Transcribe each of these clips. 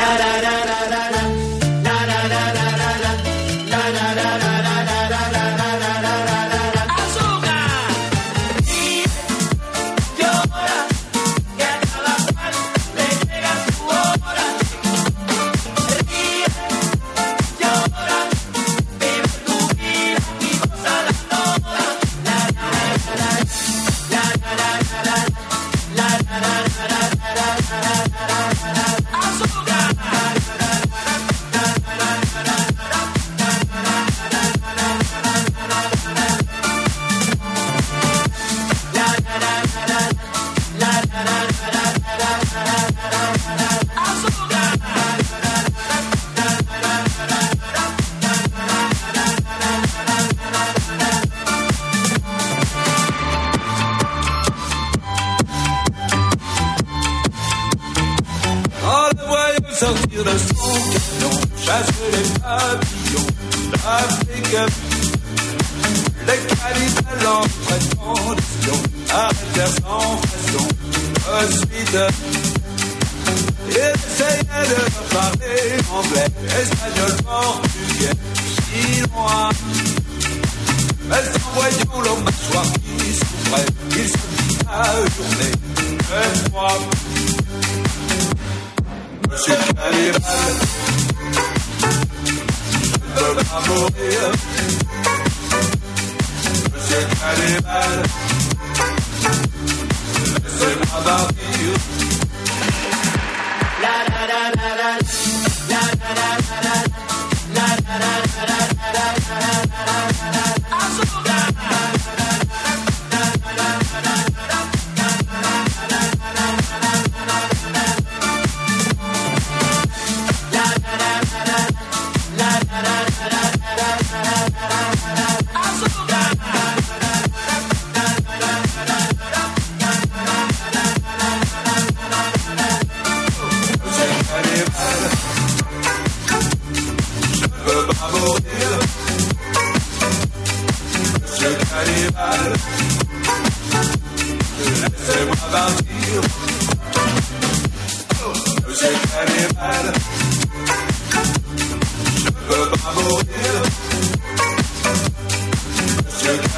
da da da.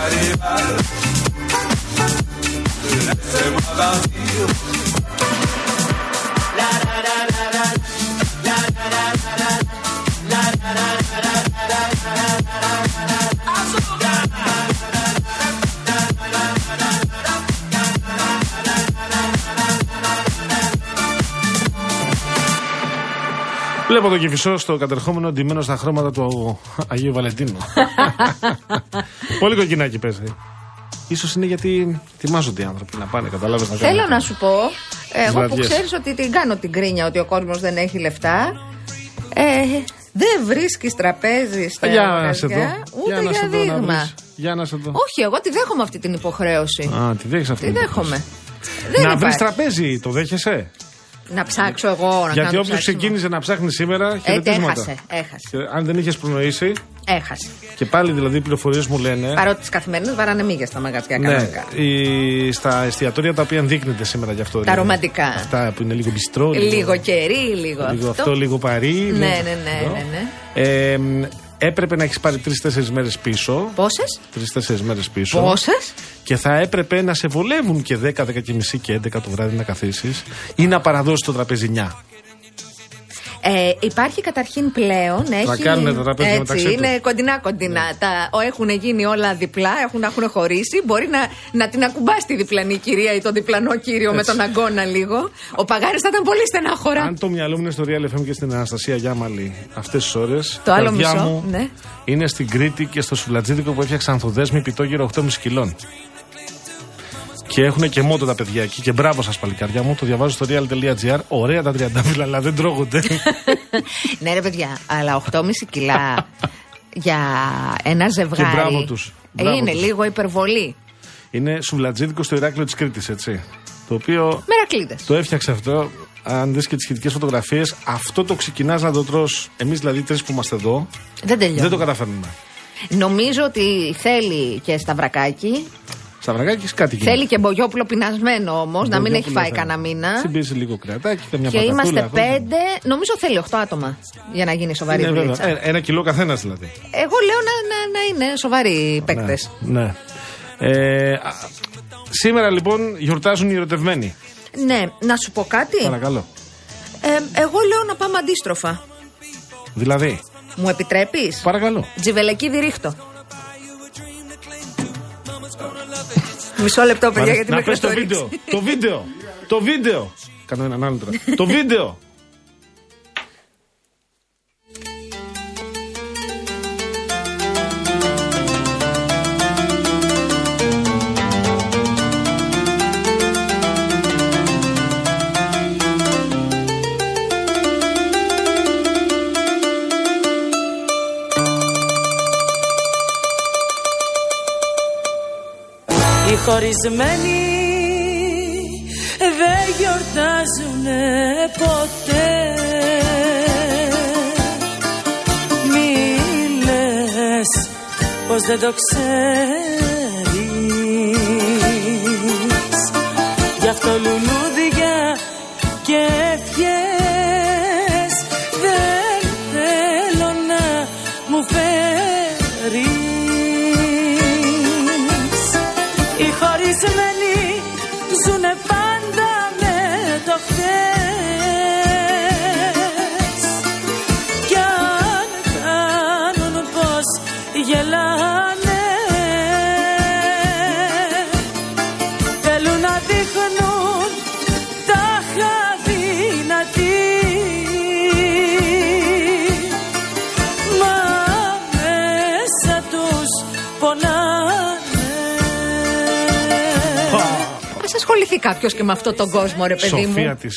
Monsieur Cannibal, laissez-moi partir. Βλέπω το κυφισό στο κατερχόμενο ντυμένος στα χρώματα του Αγίου Βαλεντίνου. Πολύ κοκκινάκι παίζει. Ίσως είναι γιατί ετοιμάζονται οι άνθρωποι να πάνε, κατάλαβες να κάνουν. Θέλω να σου πω, εγώ που βραδιές. ξέρεις ότι την κάνω την κρίνια ότι ο κόσμος δεν έχει λεφτά. Ε, δεν βρίσκεις τραπέζι στα Για να μαγαζιά, σε δω. ούτε Για να για σε δω να δείγμα. βρεις. Για να σε δω. Όχι, εγώ τη δέχομαι αυτή την υποχρέωση. Α, τη δέχεις αυτή. Τη την δέχομαι. υποχρέωση. Δεν Να βρεις υπάρχει. τραπέζι, το δέχεσαι; Να ψάξω εγώ να Γιατί κάνω όποιος ψάξιμο. ξεκίνησε να ψάχνει σήμερα, Ε, χαιρετίσματα. έχασε, έχασε. Και αν δεν είχες προνοήσει, Έχασε. και πάλι δηλαδή οι πληροφορίες μου λένε. Παρότι τις καθημερινές βαράνε μύγια στα μαγαζιά Ναι, κανονικά. η, στα εστιατόρια τα οποία ενδείκνεται σήμερα γι' αυτό. Τα δηλαδή. ρομαντικά. Αυτά που είναι λίγο μπιστρό. Λίγο κερί, λίγο, λίγο αυτό, λίγο παρή. Ναι, λίγο ναι, αυτό. ναι, ναι, ναι. Ε, μ, έπρεπε να έχεις πάρει τρει-τέσσερι μέρες πίσω. Πόσες; Τρει-τέσσερι μέρες πίσω. Πόσες; Και θα έπρεπε να σε βολεύουν και 10, 10 και μισή και 11 το βράδυ να καθίσεις ή να παραδώσεις το τραπέζι 9. Ε, υπάρχει καταρχήν πλέον. Έχει, κάνουνε τα τραπέζια έτσι, μεταξύ τους. Ναι. είναι κοντινά-κοντινά. Τα, ο, έχουν γίνει όλα διπλά, έχουν, έχουν χωρίσει. Μπορεί να, να την ακουμπάς τη διπλανή κυρία ή τον διπλανό κύριο με Έτσι. τον αγκώνα λίγο. Ο Παγάρης θα ήταν πολύ στενάχωρα. Αν το μυαλό μου είναι στο Real FM και στην Αναστασία Γιάμαλη αυτές τις ώρες. Το άλλο μισό, μου ναι. είναι στην Κρήτη και στο Σουβλατζίδικο που έφτιαξαν ανθοδέσμη πιτόγυρο 8,5 κιλών. Και έχουν και μότο τα παιδιά εκεί. Και μπράβο σας, παλικάριά μου. Το διαβάζω στο real.gr. Ωραία τα τριαντάφυλλα, αλλά δεν τρώγονται. ναι, ρε παιδιά, αλλά 8,5 κιλά για ένα ζευγάρι. Και μπράβο τους. Μπράβο είναι τους. λίγο υπερβολή. είναι σουβλατζίδικος στο Ηράκλειο της Κρήτης, έτσι. Το οποίο Μερακλείδες. το έφτιαξε αυτό. Αν δεις και τις σχετικές φωτογραφίες, αυτό το ξεκινάς να το τρως Εμείς δηλαδή τρεις που είμαστε εδώ, Δεν τελειώνει. δεν το καταφέρνουμε. Νομίζω ότι θέλει και σταυρακάκι. Σταυρακάκι κάτι γίνεται. Θέλει και μπογιόπουλο πεινασμένο όμως, να μην Μπογιόπουλο έχει φάει θα- κανένα μήνα. Συμπίεση λίγο κρεατάκι, καμιά Και πατατούλα, είμαστε αυτό. πέντε, νομίζω θέλει 8 άτομα για να γίνει σοβαρή Ναι, βέβαια. δουλίτσα. Ε, Ένα κιλό καθένας δηλαδή. Εγώ λέω να, να, να είναι σοβαροί παίκτες. Ναι. ναι. Ε, α, σήμερα λοιπόν γιορτάζουν οι ερωτευμένοι. Ναι, να σου πω κάτι. Παρακαλώ. Ε, εγώ λέω να πάμε αντίστροφα. Δηλαδή, Μου επιτρέπεις; παρακαλώ. Τζιβελεκή διρίχτω. Μισό λεπτό, παιδιά, γιατί να με πες το χρωστορίξει. βίντεο. Το βίντεο. Το βίντεο. Κάνω έναν άλλο τώρα. το βίντεο. Οι χωρισμένοι δεν γιορτάζουν ποτέ. Μη λες πως δεν το ξέρεις. Γι' αυτό λουλούδια και κάποιος και με αυτόν τον κόσμο, ρε παιδί Σοφία μου. τη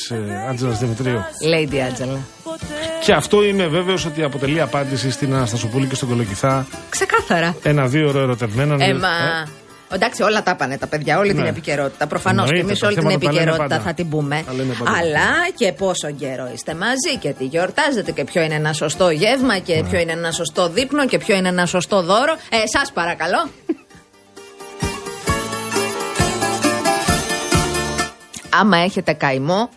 Άντζελας Δημητρίου. Lady Angela. Και αυτό είμαι βέβαιος ότι αποτελεί απάντηση στην Αναστασοπούλη και στον Κολοκυθά. Ξεκάθαρα. Ένα δύο ώρα ερωτευμένων. Ε, μα... Εντάξει, όλα τα πάνε τα παιδιά, όλη την Ναι. επικαιρότητα. Προφανώς και Εννοείται, εμείς τα όλη την θέματα τα λένε επικαιρότητα πάντα. θα την πούμε. Τα λένε πάντα. Αλλά και πόσο καιρό είστε μαζί και τι γιορτάζετε και ποιο είναι ένα σωστό γεύμα και Ναι. ποιο είναι ένα σωστό δείπνο και ποιο είναι ένα σωστό δώρο. Ε, σας παρακαλώ. Άμα έχετε καημό,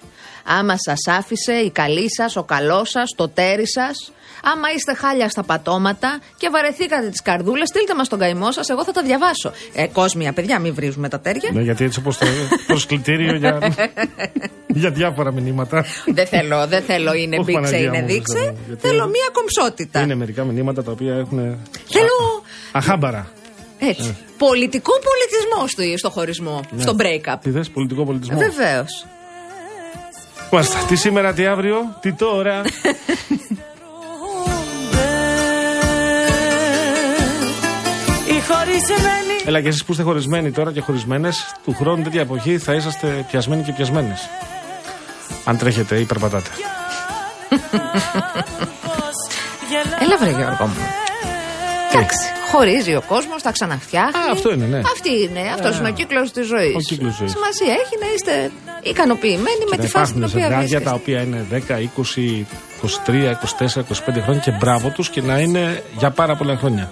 άμα σας άφησε η καλή σας, ο καλός σας, το τέρι σας, άμα είστε χάλια στα πατώματα και βαρεθήκατε τις καρδούλες, στείλτε μας τον καημό σας, εγώ θα τα διαβάσω. Ε, κόσμια, παιδιά, μην βρίζουμε τα τέρια. Ναι, γιατί έτσι όπως το προσκλητήριο για, για διάφορα μηνύματα. δεν θέλω, δεν θέλω είναι Όχι, μπήξε, Παναγία είναι μου, δείξε. Χριστέ μου, γιατί Θέλω μία κομψότητα. Είναι μερικά μηνύματα τα οποία έχουν. Θέλω, Αχάμπαρα. Έτσι, πολιτικό πολιτισμό στο, στο χωρισμό, Ναι. στο break-up. Τι θες, πολιτικό πολιτισμό; Βεβαίως. Μάλιστα. Τι σήμερα, τι αύριο, τι τώρα; Οι χωρισμένοι Έλα και εσείς που είστε χωρισμένοι τώρα και χωρισμένες, του χρόνου τέτοια εποχή θα είσαστε πιασμένοι και πιασμένες. Αν τρέχετε ή περπατάτε. Έλα βρε Γιώργο μου. Εντάξει, χωρίζει ο κόσμος, θα ξαναφτιάχνει. Α, αυτό είναι, ναι. Αυτή είναι, αυτός είναι ο κύκλος της ζωής. Ο κύκλος ζωής. Σημασία έχει να είστε ικανοποιημένοι με Και τη να φάση στην υπάρχουν οποία ζευγάρια τα βρίσκεστε. οποία είναι 10, 20, 23, 24, 25 χρόνια και μπράβο τους και να είναι για πάρα πολλά χρόνια.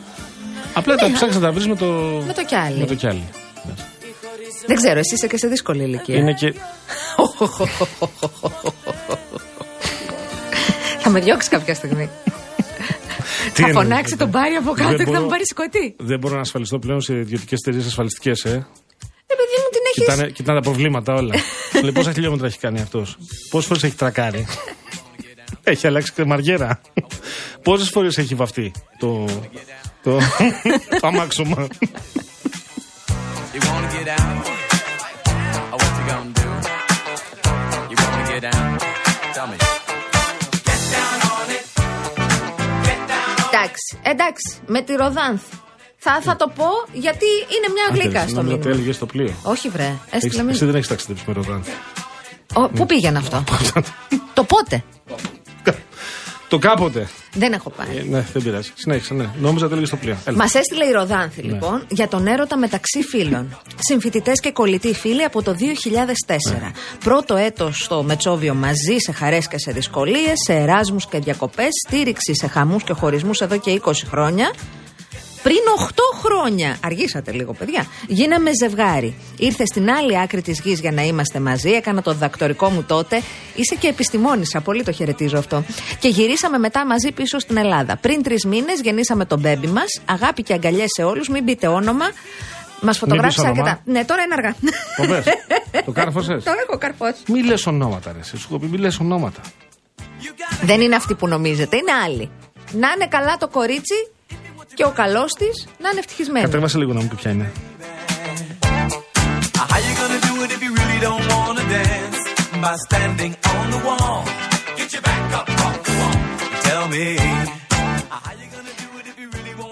Απλά τα ψάξει να τα βρεις με το. Με το κιάλι. Με το κιάλι. Ναι. Δεν ξέρω, εσύ είσαι και σε δύσκολη ηλικία. Είναι και. θα με διώξει κάποια στιγμή. Τι θα εννοείς, φωνάξει ε, τον Πάρη από δεν κάτω και θα μπορώ- μου πάρει σηκωτή. Δεν μπορώ να ασφαλιστώ πλέον σε ιδιωτικές εταιρείες ασφαλιστικές, ε. Ε, παιδί μου την έχεις. Κοιτάνε, κοιτάνε τα προβλήματα όλα. Λέει πόσα χιλιόμετρα έχει κάνει αυτός; Πόσες φορές έχει τρακάρει; έχει αλλάξει και μαριέρα. Πόσες φορές έχει βαφτεί το. το, το αμάξωμα; Εντάξει, εντάξει, με τη Ροδάνθ. Θα, θα το πω γιατί είναι μια γλύκα στο Νόμιζα ότι μήνυμα. έλεγε στο πλοίο. Όχι, βρε. Έχεις- Έστειλε Εσύ μήνυμα. δεν έχεις ταξιδέψει με Ροδάνθ. Ο, Πού πήγαινε αυτό; το πότε; Το κάποτε. Δεν έχω πάει. Ε, ναι, δεν πειράζει. Συνέχισε, ναι. Νόμιζα ότι έλεγες στο πλοίο. Έλα. Μας έστειλε η Ροδάνθη Ναι. λοιπόν για τον έρωτα μεταξύ φίλων. Συμφοιτητές και κολλητοί φίλοι από το 2004. Ναι. Πρώτο έτος στο Μετσόβιο μαζί, σε χαρές και σε δυσκολίες, σε εράσμους και διακοπές, στήριξη σε χαμούς και χωρισμούς εδώ και 20 χρόνια. Πριν 8 χρόνια, αργήσατε λίγο, παιδιά, γίναμε ζευγάρι. Ήρθε στην άλλη άκρη της γης για να είμαστε μαζί. Έκανα το δακτορικό μου τότε. Είσαι και επιστημόνισσα, πολύ το χαιρετίζω αυτό. Και γυρίσαμε μετά μαζί πίσω στην Ελλάδα. Πριν τρεις μήνες γεννήσαμε τον μπέμπι μας. Αγάπη και αγκαλιές σε όλους, μην πείτε όνομα. Μας φωτογράφησε όνομα. αρκετά. Ναι, τώρα είναι αργά. Το πες. Το κάρφωσες. Το έχω καρφώσει. Μη λες ονόματα, ρε. εσύ. Σου έχω πει, μη λες ονόματα. Δεν είναι αυτή που νομίζετε, είναι άλλη. Να είναι καλά το κορίτσι και ο καλός της να είναι ευτυχισμένη. Κατέβασε λίγο να μου πει ποια είναι.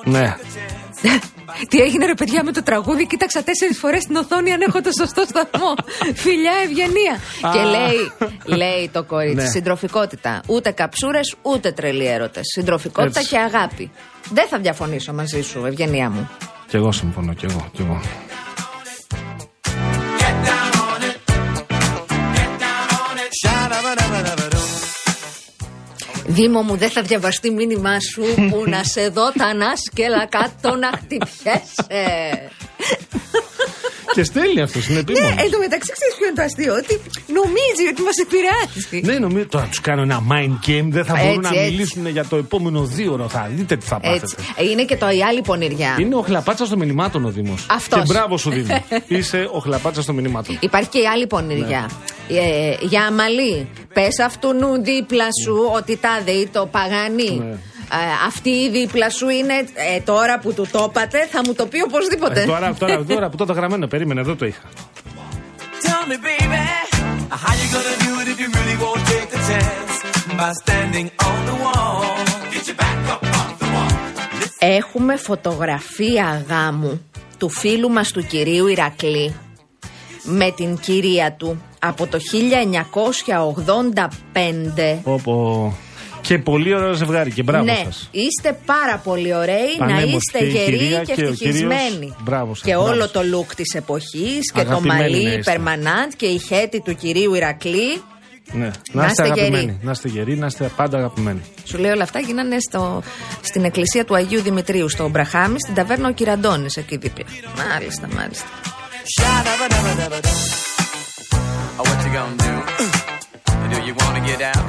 Ναι, τι έγινε ρε παιδιά με το τραγούδι, κοίταξα τέσσερις φορές στην οθόνη αν έχω το σωστό σταθμό. Φιλιά, ευγενία. και λέει, λέει το κορίτσι, Ναι. συντροφικότητα. Ούτε καψούρες, ούτε τρελοί έρωτες. Συντροφικότητα Έτσι. και αγάπη. Δεν θα διαφωνήσω μαζί σου, ευγενία μου. Κι εγώ συμφωνώ, κι εγώ. Κι εγώ. Δήμο μου, δεν θα διαβαστεί μήνυμά σου που να σε δω τα ανάσκελα κάτω να χτυπιέσαι. και στέλνει αυτό, είναι επίμονος. Ναι, εν τω μεταξύ ξέρεις ποιο είναι το αστείο, ότι νομίζει ότι μας επηρεάζει. Ναι, νομίζω τώρα τους κάνω ένα mind game. Δεν θα μπορούν Έτσι, να έτσι. μιλήσουν για το επόμενο δύο ώρα. Θα δείτε τι θα Έτσι. πάθετε. Ε, Είναι και το η άλλη πονηριά. Είναι ο χλαπάτσα των μηνυμάτων ο Δήμος. Αυτός. Και μπράβο σου, Δήμο. Είσαι ο χλαπάτσα των μηνυμάτων. Υπάρχει και η άλλη πονηριά. Ε, για αμαλή. Πες αυτού νου δίπλα σου ότι τάδε ή το παγανί. Ναι. Ε, αυτή η δίπλα σου είναι ε, τώρα που του το είπατε, θα μου το πει οπωσδήποτε. Ε, τώρα, τώρα, τώρα που το είχα γραμμένο, περίμενε, εδώ το είχα. Tell me, baby, how you gonna do it if you really won't take a chance? By standing on the wall; Get your back up off the wall. Έχουμε φωτογραφία γάμου του φίλου μας του κυρίου Ηρακλή με την κυρία του από το 1985. Όπω. Και πολύ ωραίο ζευγάρι και μπράβο ναι, σας. είστε πάρα πολύ ωραίοι, να Πανέμορφοι είστε και η γεροί κυρία και και ο ευτυχισμένοι. κύριος. Μπράβο σας, και μπράβο όλο σας. το look της εποχής και το Αγαπημένοι να μαλλί είστε. περμανάντ και η χέτη του κυρίου Ηρακλή. Ναι. Να Να είστε είστε αγαπημένοι. γεροί. Να είστε γεροί, να είστε πάντα αγαπημένοι. Σου λέει όλα αυτά γίνανε στο, στην εκκλησία του Αγίου Δημητρίου, στο Μπραχάμι, στην ταβέρνα ο Κυραντώνης εκεί δίπλα. Μάλιστα, μάλιστα. Oh, what you gonna do? Do you wanna get out?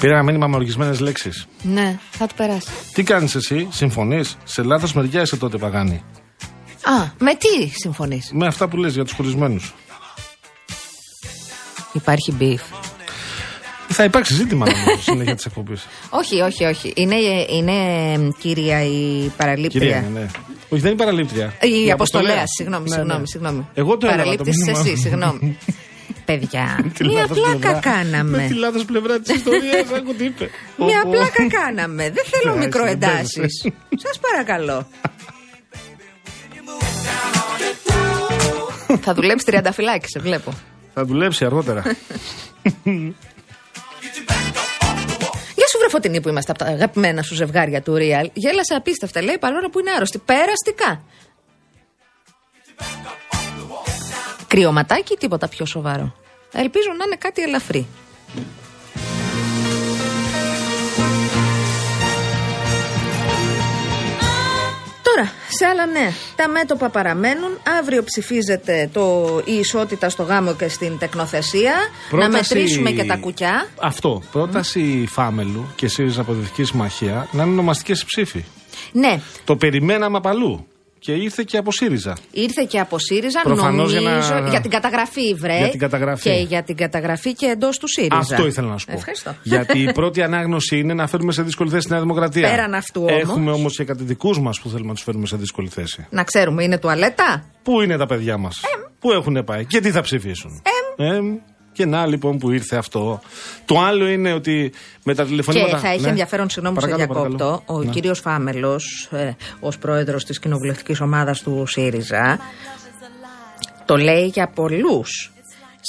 Πήρα ένα μήνυμα με οργισμένες λέξεις. Ναι, θα του περάσει. Τι κάνεις εσύ, συμφωνείς, σε λάθος μεριά είσαι τότε Παγάνη. Α, με τι συμφωνείς; Με αυτά που λες για τους χωρισμένους. Υπάρχει beef. Θα υπάρξει ζήτημα νομίζω συνέχεια της εκπομπής. Όχι, όχι, όχι. Είναι, είναι ε, κυρία η παραλήπτρια. Κυρία, ναι, ναι. Όχι, δεν είναι παραλήπτρια. Η Αποστολέα, συγγνώμη, Ναι, συγγνώμη, ναι. συγγνώμη. Εγώ το έλαβα το Παραλήπτης μήνυμα. εσύ, συγγνώμη. Παιδιά, Τη μία λάθος πλάκα πλευρά. κάναμε. Με τη λάθος πλευρά της ιστορίας, άκου τι είπε. Μία Όπο. πλάκα κάναμε. Δεν θέλω Εντάξει, μικροεντάσεις. δεν παίζεσαι. Σας παρακαλώ. Θα δουλέψει τριανταφυλάκι, σε βλέπω. Θα δουλέψει αργότερα. Γεια σου, βρε Φωτεινή, που είμαστε από τα αγαπημένα σου ζευγάρια του Real. Γέλασε απίστευτα, λέει, παρόλο που είναι άρρωστη. Περαστικά. Κρυωματάκι ή τίποτα πιο σοβαρό. Ελπίζω να είναι κάτι ελαφρύ. Τώρα, σε άλλα νέα. Τα μέτωπα παραμένουν. Αύριο ψηφίζεται το, η ισότητα στο γάμο και στην τεκνοθεσία. Να Πρόταση- μετρήσουμε και τα κουκιά. Αυτό. Πρόταση Φάμελου και ΣΥΡΙΖΑ Αποδευτική Συμμαχία να είναι ονομαστικές ψήφοι. Ναι, Το περιμέναμε από αλλού. Και ήρθε και από ΣΥΡΙΖΑ. Ήρθε και από ΣΥΡΙΖΑ, Προφανώς νομίζω, για για, να- την καταγραφή, βρε. Για την καταγραφή. Και για την καταγραφή και εντός του ΣΥΡΙΖΑ. Αυτό ήθελα να σου πω. Ευχαριστώ. Γιατί η πρώτη ανάγνωση είναι να φέρουμε σε δύσκολη θέση τη Νέα Δημοκρατία. Πέραν αυτού όμως- Έχουμε όμως και κάτι δικούς μας που θέλουμε να τους φέρουμε σε δύσκολη θέση. Να ξέρουμε, είναι τουαλέτα; Πού είναι τα παιδιά μας, Πού έχουν πάει; Και τι θα ψηφίσουν; Εμ. Και να λοιπόν που ήρθε αυτό. Το άλλο είναι ότι με τα τηλεφωνήματα. Και θα έχει Ναι. ενδιαφέρον, συγγνώμη που σε Παρακαλώ, διακόπτω, παρακαλώ. ο Ναι. κύριος Φάμελος, ε, ως πρόεδρος της κοινοβουλευτικής ομάδας του ΣΥΡΙΖΑ, το λέει για πολλούς.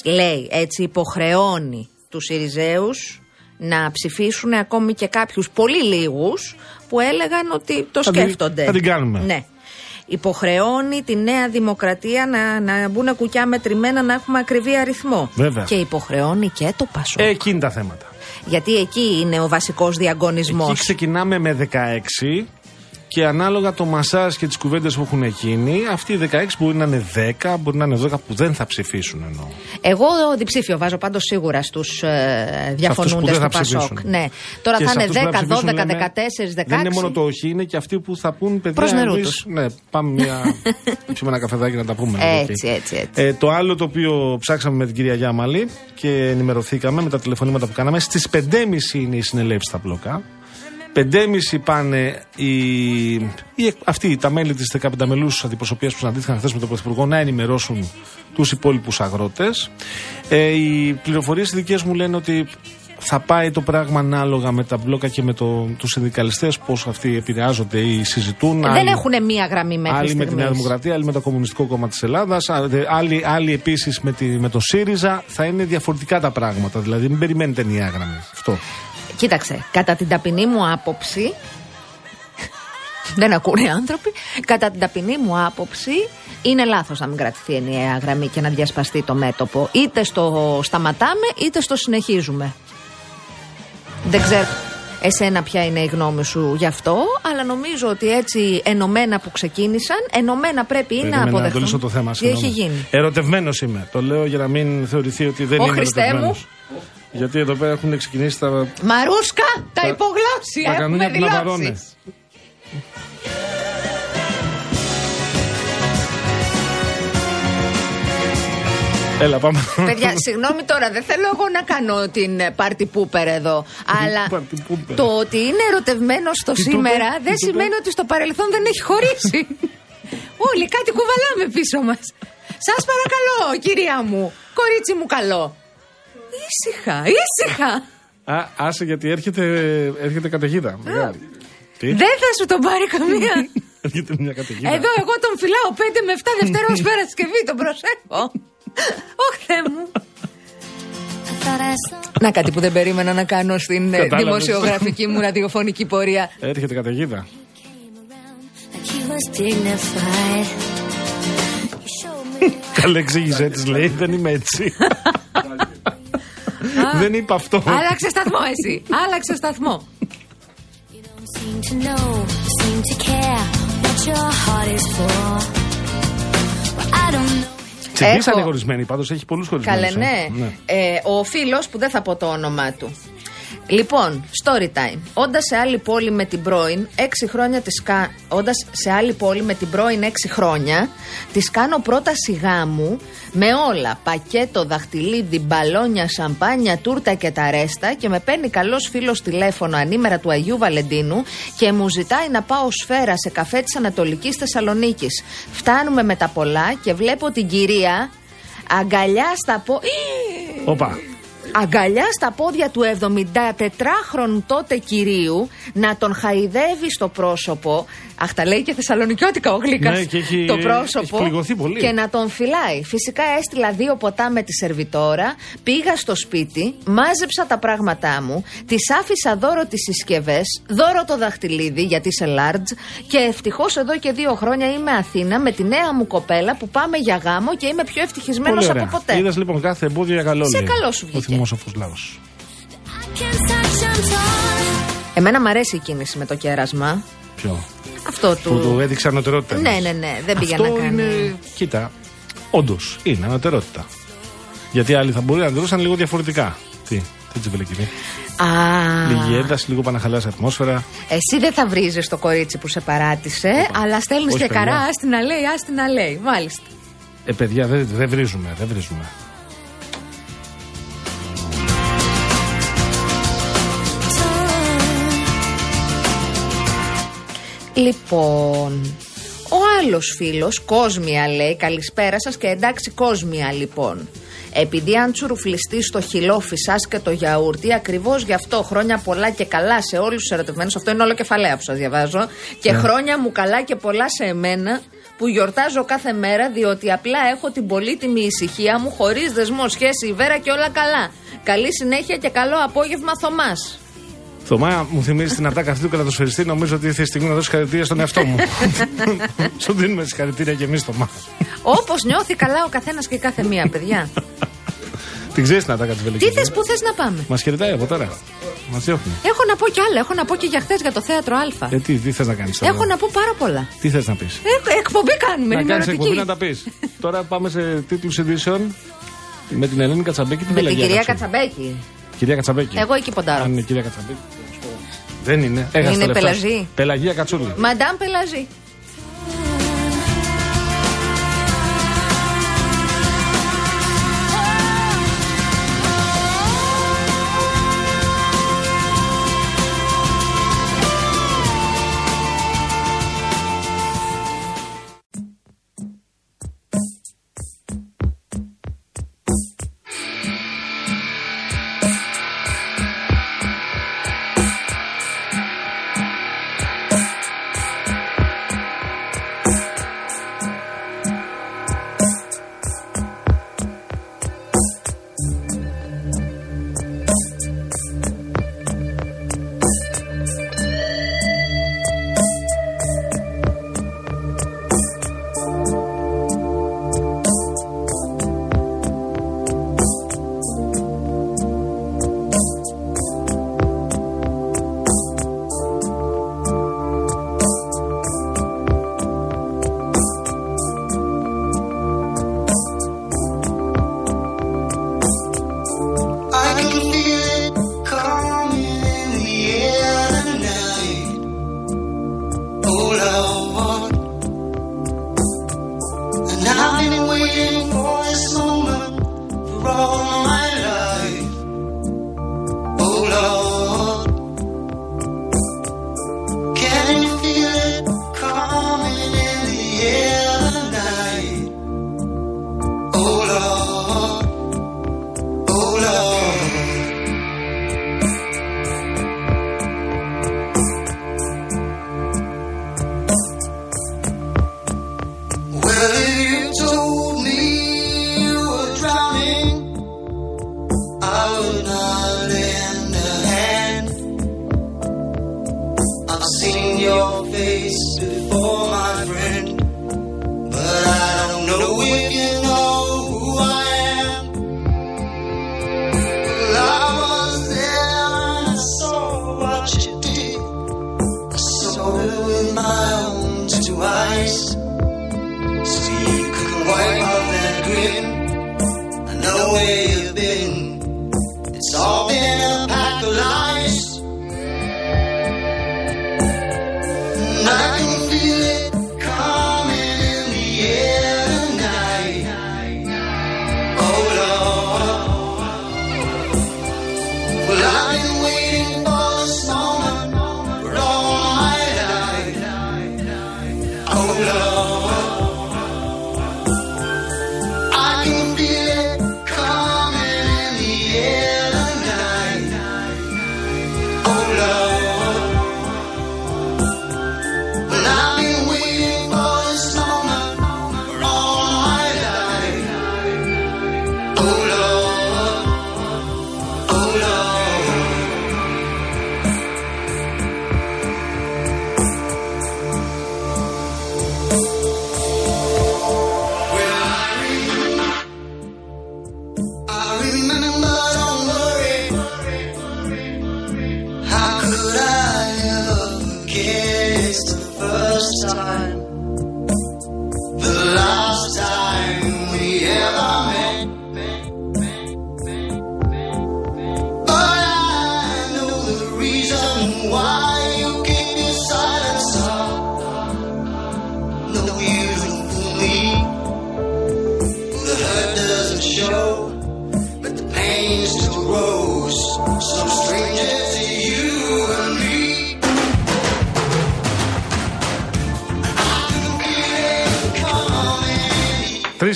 Λέει, έτσι υποχρεώνει τους ΣΥΡΙΖΑΙους να ψηφίσουν ακόμη και κάποιους πολύ λίγους που έλεγαν ότι το Θα την- σκέφτονται. θα την κάνουμε. Ναι. Υποχρεώνει τη Νέα Δημοκρατία να, να μπουν κουκιά μετρημένα να έχουμε ακριβή αριθμό. Βέβαια. Και υποχρεώνει και το Πασό. Ε, Εκεί είναι τα θέματα. Γιατί εκεί είναι ο βασικός διαγωνισμός. Εκεί ξεκινάμε με 16 και ανάλογα το μασάζ και τις κουβέντες που έχουν εκείνοι, αυτοί οι 16 μπορεί να είναι 10, μπορεί να είναι 12 που δεν θα ψηφίσουν εννοώ. Εγώ διψήφιο βάζω πάντως σίγουρα στους ε, διαφωνούντες δεν θα του Πασόκ. ψηφίσουν. Ναι. Τώρα Και θα σε είναι αυτούς που 10, θα 12, 14, 16. ψηφίσουν λέμε, Δεν είναι μόνο το όχι, είναι και αυτοί που θα πούν παιδιά. Προς νερού εμείς- τους. Ναι, πάμε μια. πιούμε ένα καφεδάκι να τα πούμε. λίγο Έτσι, εκεί. έτσι, έτσι. Ε, το άλλο το οποίο ψάξαμε με την κυρία Γιάμαλη και ενημερωθήκαμε με τα τηλεφωνήματα που κάναμε, στις 5.30 είναι η συνελεύση στα μπλοκά. 5.30 πάνε οι, οι, αυτοί τα μέλη της 15 μελού αντιπροσωπείας που συναντήθηκαν χθες με τον Πρωθυπουργό να ενημερώσουν τους υπόλοιπους αγρότες. Ε, οι πληροφορίες δικές μου λένε ότι θα πάει το πράγμα ανάλογα με τα μπλόκα και με το, τους συνδικαλιστές, πώς αυτοί επηρεάζονται ή συζητούν. Δεν Άλλοι- έχουν μία γραμμή μέχρι Άλλοι με τη στιγμής. Νέα Δημοκρατία, άλλοι με το Κομμουνιστικό Κόμμα της Ελλάδας, άλλοι, άλλοι επίσης με, τη- με το ΣΥΡΙΖΑ. Θα είναι διαφορετικά τα πράγματα. Δηλαδή, μην περιμένετε ενιαία γραμμή. Αυτό. Κοίταξε, κατά την ταπεινή μου άποψη. δεν ακούνε οι άνθρωποι. Κατά την ταπεινή μου άποψη, είναι λάθος να μην κρατηθεί ενιαία γραμμή και να διασπαστεί το μέτωπο. Είτε στο σταματάμε, είτε στο συνεχίζουμε. Δεν ξέρω εσένα ποια είναι η γνώμη σου γι' αυτό, αλλά νομίζω ότι έτσι ενωμένα που ξεκίνησαν, ενωμένα πρέπει ή να Περίμενα αποδεχθούν. το λύσω το θέμα. Τι έχει συγγνώμη. γίνει. Ερωτευμένος είμαι. Το λέω για να μην θεωρηθεί ότι δεν Ω, είμαι Χριστέ ερωτευμένος. μου. Γιατί εδώ πέρα έχουν ξεκινήσει τα. Μαρούσκα, τα, Τα- υπογλώσσια τα έχουμε κανόνια του δηλώσεις. Ναβαρώνε. Έλα, πάμε. Παιδιά, συγγνώμη τώρα, δεν θέλω εγώ να κάνω την ε, party pooper εδώ. αλλά party pooper; το ότι είναι ερωτευμένο στο Τι το σήμερα είπε, δεν τι το σημαίνει είπε. ότι στο παρελθόν δεν έχει χωρίσει. Όλοι κάτι κουβαλάμε πίσω μας. Σας παρακαλώ, κυρία μου, κορίτσι μου καλό. Ήσυχα, ήσυχα. Α, άσε γιατί έρχεται, έρχεται καταιγίδα. Μεγάλη. Τι; Δεν θα σου τον πάρει καμία. Έρχεται μια καταιγίδα. Εδώ εγώ τον φυλάω 5 με 7 Δευτέρα ως πέρα Σκευή, τον προσέχω. Ωχ, Θεέ μου. Να κάτι που δεν περίμενα να κάνω στην ε, Κατάλαβες. δημοσιογραφική μου ραδιοφωνική πορεία. Έρχεται καταιγίδα. Καλέ εξήγησέ της, λέει. Δεν είμαι έτσι. Δεν είπα αυτό. Άλλαξε σταθμό εσύ. Άλλαξε σταθμό. Τσιμπήσανε Έχω- χωρισμένοι, πάντως έχει πολλούς χωρισμένους. Καλέ, ναι. Ε, ο φίλος που δεν θα πω το όνομά του. Λοιπόν, story time. Όντας σε άλλη πόλη με την πρώην, 6 χρόνια της κα... Όντας σε άλλη πόλη με την πρώην 6 χρόνια, της κάνω πρόταση γάμου με όλα. Πακέτο, δαχτυλίδι, μπαλόνια, σαμπάνια, τούρτα και τα ρέστα και με παίρνει καλός φίλος τηλέφωνο ανήμερα του Αγίου Βαλεντίνου και μου ζητάει να πάω σφαίρα σε καφέ της Ανατολικής Θεσσαλονίκης. Φτάνουμε με τα πολλά και βλέπω την κυρία αγκαλιά στα πόδια. Όπα. Αγκαλιά στα πόδια του 74χρονου τότε κυρίου να τον χαϊδεύει στο πρόσωπο. Αχ, τα λέει και θεσσαλονικιώτικα ο Γλύκας Ναι, και έχει- το πρόσωπο. έχει πληγωθεί πολύ. Και να τον φυλάει. Φυσικά έστειλα δύο ποτά με τη σερβιτόρα, πήγα στο σπίτι, μάζεψα τα πράγματά μου, τη άφησα δώρο τις συσκευές, δώρο το δαχτυλίδι γιατί είσαι large και ευτυχώς εδώ και δύο χρόνια είμαι Αθήνα με τη νέα μου κοπέλα που πάμε για γάμο και είμαι πιο ευτυχισμένος Πολύ από ωραία. ποτέ. Είδες λοιπόν κάθε εμπόδιο για καλό. Σε λέει καλό σου Ο βγήκε. Θυμόσοφο λαό. Εμένα μου αρέσει η κίνηση με το κέρασμα. Ποιο; Αυτό του. Που του έδειξε ανωτερότητα. Ναι, ναι, ναι. Δεν πήγε Αυτό να κάνει. είναι. Κοίτα. Όντως είναι ανωτερότητα. Γιατί άλλοι θα μπορεί να δρούσαν λίγο διαφορετικά. Τι, τι τσιμπελεκίνη. Α, Λίγη ένταση, λίγο παναχαλάσει ατμόσφαιρα. εσύ δεν θα βρίζεις το κορίτσι που σε παράτησε, αλλά στέλνεις Όχι, και παιδιά. καρά, άστι να λέει, άστι να λέει. Μάλιστα. Ε, παιδιά, δεν δεν βρίζουμε, δεν βρίζουμε. Λοιπόν, ο άλλος φίλος, Κόσμια λέει, καλησπέρα σας και εντάξει, Κόσμια λοιπόν. Επειδή αν τσουρουφλιστείς στο χυλό φυσά και το γιαούρτι, ακριβώς γι' αυτό χρόνια πολλά και καλά σε όλους τους ερωτευμένους. Αυτό είναι όλο κεφαλαία που σας διαβάζω. Και χρόνια μου καλά και πολλά σε εμένα που γιορτάζω κάθε μέρα διότι απλά έχω την πολύτιμη ησυχία μου χωρίς δεσμό, σχέση, υβέρα και όλα καλά. Καλή συνέχεια και καλό απόγευμα, Θωμάς. Θωμά, μου θυμίζει την ατάκα αυτή του καλατοσφαιριστή. Νομίζω ότι ήρθε η στιγμή να δώσει χαρακτήρια στον εαυτό μου. Σου δίνουμε συγχαρητήρια και εμείς, Θωμά. Όπως νιώθει καλά ο καθένας και η κάθε μία, παιδιά. Την ξέρεις την ατάκα της Βελικής. Τι θες, πού θες να πάμε; Μας χαιρετάει από τώρα. Μας διώχνει. Έχω να πω κι άλλα. Έχω να πω και για χθες για το θέατρο Α. Ε, τι, τι θες να κάνεις τώρα; Έχω να πω πάρα πολλά. Τι θες να πεις; Έχω, εκπομπή κάνουμε. Να κάνεις εκπομπή ενημερωτική. να τα πεις. τώρα πάμε σε τίτλους ειδήσεων με την Ελένη Κατσαμπέκη την Με την Πελαγία κυρία Κατσούλη. Κατσαμπέκη. Κυρία Κατσαμπέκη. Εγώ εκεί ποντάρω. Αν είναι κυρία Κατσαμπέκη. Δεν είναι. Έχασε Είναι τα λεφτά σου. Πελαζή. Πελαγία Κατσούλη. Μαντάμ Πελαζή.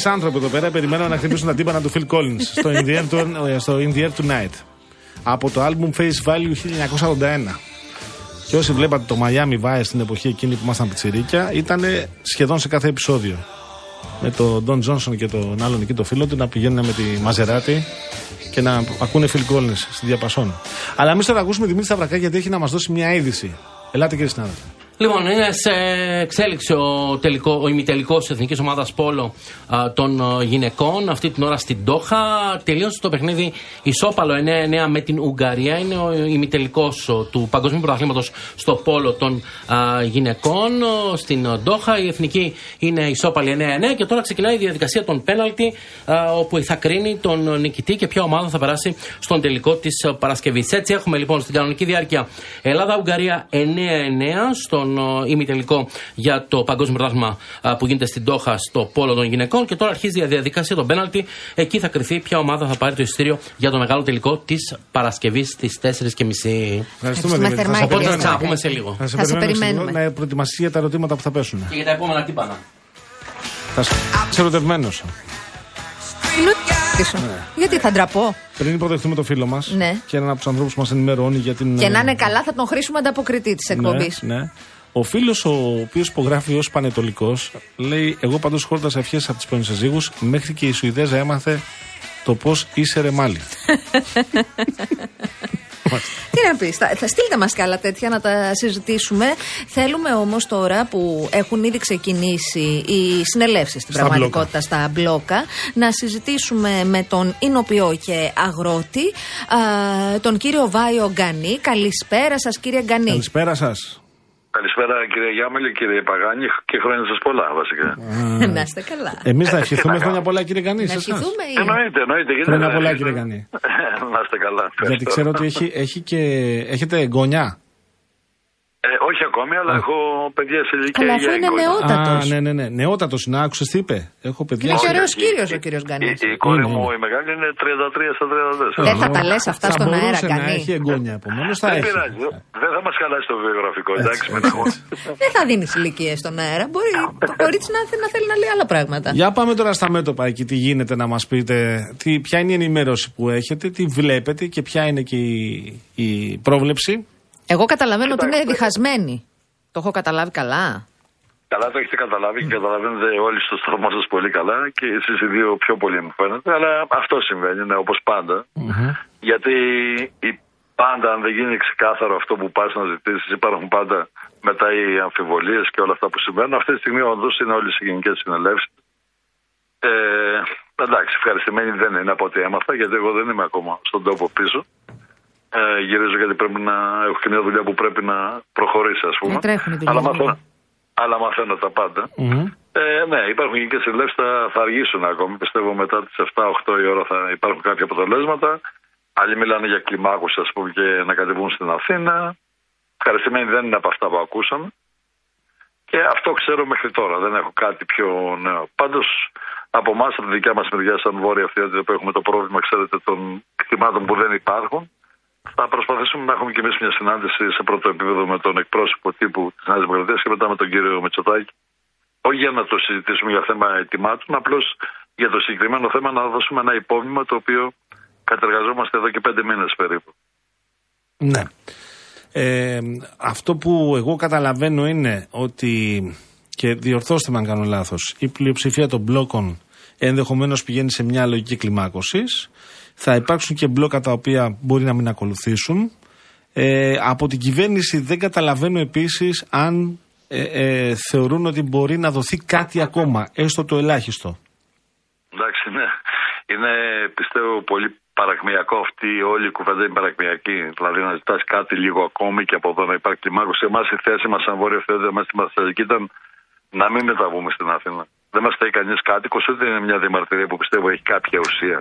Άνθρωποι εδώ πέρα περιμένουν να χτυπήσουν τα τύμπανα του Phil Collins στο In the Air, to- ε, στο In the Air Tonight από το album Face Value 1981. Και όσοι βλέπατε το Miami Vice στην εποχή εκείνη που ήμασταν πιτσιρίκια, ήταν σχεδόν σε κάθε επεισόδιο. Με τον Don Johnson και τον άλλον εκεί το φίλο του να πηγαίνουν με τη Μαζεράτη και να ακούνε Phil Collins στη διαπασόν. Αλλά εμείς τώρα ακούσουμε Δημήτρη Σταυρακά γιατί έχει να μας δώσει μια είδηση. Ελάτε κύριε συνάδελφε. Λοιπόν, είναι σε εξέλιξη ο, τελικό, ο ημιτελικός τη εθνικής ομάδας Πόλο α, των α, γυναικών. Αυτή την ώρα στην Τόχα. Τελείωσε το παιχνίδι ισόπαλο 9-9 με την Ουγγαρία. Είναι ο ημιτελικός του Παγκοσμίου Πρωταθλήματος στο Πόλο των α, γυναικών. Ο, Στην Τόχα η εθνική είναι ισόπαλη 9-9 και τώρα ξεκινάει η διαδικασία των πέναλτι α, όπου θα κρίνει τον νικητή και ποια ομάδα θα περάσει στον τελικό της Παρασκευής. Έτσι έχουμε λοιπόν στην κανονική διάρκεια Ελλάδα-Ουγγαρία 9-9 στον ε, ημιτελικό για το Παγκόσμιο Πρωτάθλημα α, που γίνεται στην Τόχα στο Πόλο των Γυναικών και τώρα αρχίζει η διαδικασία των πέναλτι. Εκεί θα κρυθεί ποια ομάδα θα πάρει το εισιτήριο για το μεγάλο τελικό της Παρασκευής στις 4.30. Ευχαριστούμε, Ευχαριστούμε Δημήτρη. θερμά, Θα σε κύριε Οπότε θα περιμένουμε. ξαναπούμε σε λίγο. Θα σε Θα σε περιμένουμε σε λίγο περιμένουμε. να προετοιμαστεί για τα ερωτήματα που θα πέσουν. Και για τα επόμενα τύπανα. Θα σε- Είσαι ερωτευμένος. Ρωτήσω. Γιατί θα ντραπώ; Πριν υποδεχτούμε το φίλο μας Ναι. και έναν από τους ανθρώπους που μας ενημερώνει για την. Και ε, να είναι καλά, θα τον χρήσουμε ανταποκριτή της εκπομπής. Ναι, ναι. Ο φίλος ο οποίος υπογράφει ως πανετολικός λέει: Εγώ πάντως χόρτασα ευχές από τι πρώην σύζυγου μέχρι και η Σουηδέζα έμαθε το πώς είσαι ρεμάλι. Τι να πεις, θα, θα στείλτε μας κι άλλα τέτοια να τα συζητήσουμε. Θέλουμε όμως τώρα που έχουν ήδη ξεκινήσει οι συνελεύσεις στην Στα πραγματικότητα στα μπλόκα να συζητήσουμε με τον Ινοποιό και Αγρότη, α, τον κύριο Βάιο Γκανή. Καλησπέρα σας, κύριε Γκανή. Καλησπέρα σας. Καλησπέρα κύριε Γιάμελη, κύριε Παγάνη και χρόνια σας πολλά βασικά. να είστε καλά. Εμείς να ευχηθούμε χρόνια πολλά, κύριε Γκανή. να σε εσάς. ευχηθούμε ή. Εννοείται, εννοείται. γιατί Χρόνια δεν πολλά, έχετε. κύριε Γκανή. να είστε καλά. Γιατί ευχαριστώ. ξέρω ότι έχει, έχει και. Έχετε εγγονιά. Ε, όχι ακόμη, αλλά έχω παιδιά σε ηλικία Αλλά αφού για είναι εγγόνια. νεότατος. Α, ναι, ναι, ναι. Νεότατος είναι. Άκουσες τι είπε; Έχω παιδιά. Είναι και Όχι, ωραίος όχι. κύριος ο Η- κύριο Γκανή. Η, η κόρη Είναι, μου είναι. η μεγάλη είναι 33 στα 34. Δεν θα τα λες αυτά Θα στον αέρα, μπορούσε να Γκανή. έχει εγγόνια επομένω. Θα Δεν έχει. πειράζει. Δεν θα μας χαλάσει το βιογραφικό, εντάξει, μην αγχώνεστε. Δεν θα δίνεις ηλικίες στον αέρα. Μπορεί το κορίτσι να, θε- να θέλει να λέει άλλα πράγματα. Για πάμε τώρα στα μέτωπα εκεί τι γίνεται να μας πείτε τι, ποια είναι η ενημέρωση που έχετε, τι βλέπετε και ποια είναι και η, η πρόβλεψη. Εγώ καταλαβαίνω ότι είναι Κοιτάξτε. διχασμένη. Το έχω καταλάβει καλά. Καλά το έχετε καταλάβει και καταλαβαίνετε όλοι στο σταθμό σας πολύ καλά και εσείς οι δύο πιο πολύ μου φαίνεται. Αλλά αυτό συμβαίνει, ναι, όπως πάντα. Γιατί η, πάντα, αν δεν γίνει ξεκάθαρο αυτό που πας να ζητήσεις, υπάρχουν πάντα μετά οι αμφιβολίες και όλα αυτά που συμβαίνουν. Αυτή τη στιγμή όντως είναι όλες οι γενικές συνελεύσεις. Ε, εντάξει, ευχαριστημένοι δεν είναι από ό,τι έμαθα, γιατί εγώ δεν είμαι ακόμα στον τόπο πίσω. Ε, γυρίζω γιατί πρέπει να έχω και μια δουλειά που πρέπει να προχωρήσει, ας πούμε. Ναι, τρέχουν οι δουλειές, αλλά, ναι. μαθαίνω, αλλά μαθαίνω τα πάντα. Ε, ναι, υπάρχουν γενικέ συνελεύσει, θα, θα αργήσουν ακόμη. Πιστεύω μετά τις 7-8 η ώρα θα υπάρχουν κάποια αποτελέσματα. Άλλοι μιλάνε για κλιμάκωση, ας πούμε, και να κατεβούν στην Αθήνα. Ευχαριστημένοι δεν είναι από αυτά που ακούσαμε. Και αυτό ξέρω μέχρι τώρα. Δεν έχω κάτι πιο νέο. Πάντως, από εμάς, από τη δικιά μας μεριά, σαν βόρεια αυτιά που έχουμε το πρόβλημα, ξέρετε, των κτημάτων που δεν υπάρχουν, θα προσπαθήσουμε να έχουμε και εμείς μια συνάντηση σε πρώτο επίπεδο με τον εκπρόσωπο τύπου της Νέας Δημοκρατίας και μετά με τον κύριο Μητσοτάκη. Όχι για να το συζητήσουμε για θέμα ετοιμάτων, απλώς για το συγκεκριμένο θέμα να δώσουμε ένα υπόμνημα το οποίο κατεργαζόμαστε εδώ και πέντε μήνες περίπου. Ναι. Ε, αυτό που εγώ καταλαβαίνω είναι ότι, και διορθώστε με αν κάνω λάθος, η πλειοψηφία των μπλόκων ενδεχομένως πηγαίνει σε μια λογική κλιμάκωσης. Θα υπάρξουν και μπλόκα τα οποία μπορεί να μην ακολουθήσουν. Ε, από την κυβέρνηση δεν καταλαβαίνω επίσης αν ε, ε, θεωρούν ότι μπορεί να δοθεί κάτι ακόμα, έστω το ελάχιστο. Εντάξει, ναι. Είναι πιστεύω πολύ παρακμιακό αυτή η όλη η κουβέντα είναι παρακμιακή. Δηλαδή να ζητάς κάτι λίγο ακόμη και από εδώ να υπάρχει κλιμάκωση. Εμάς η θέση μας, σαν Βόρεια Θεότητα, εμά στη Μαθητική ήταν να μην μεταβούμε στην Αθήνα. Δεν μας θέλει κανείς κάτοικος, ούτε είναι μια διαμαρτυρία που πιστεύω έχει κάποια ουσία.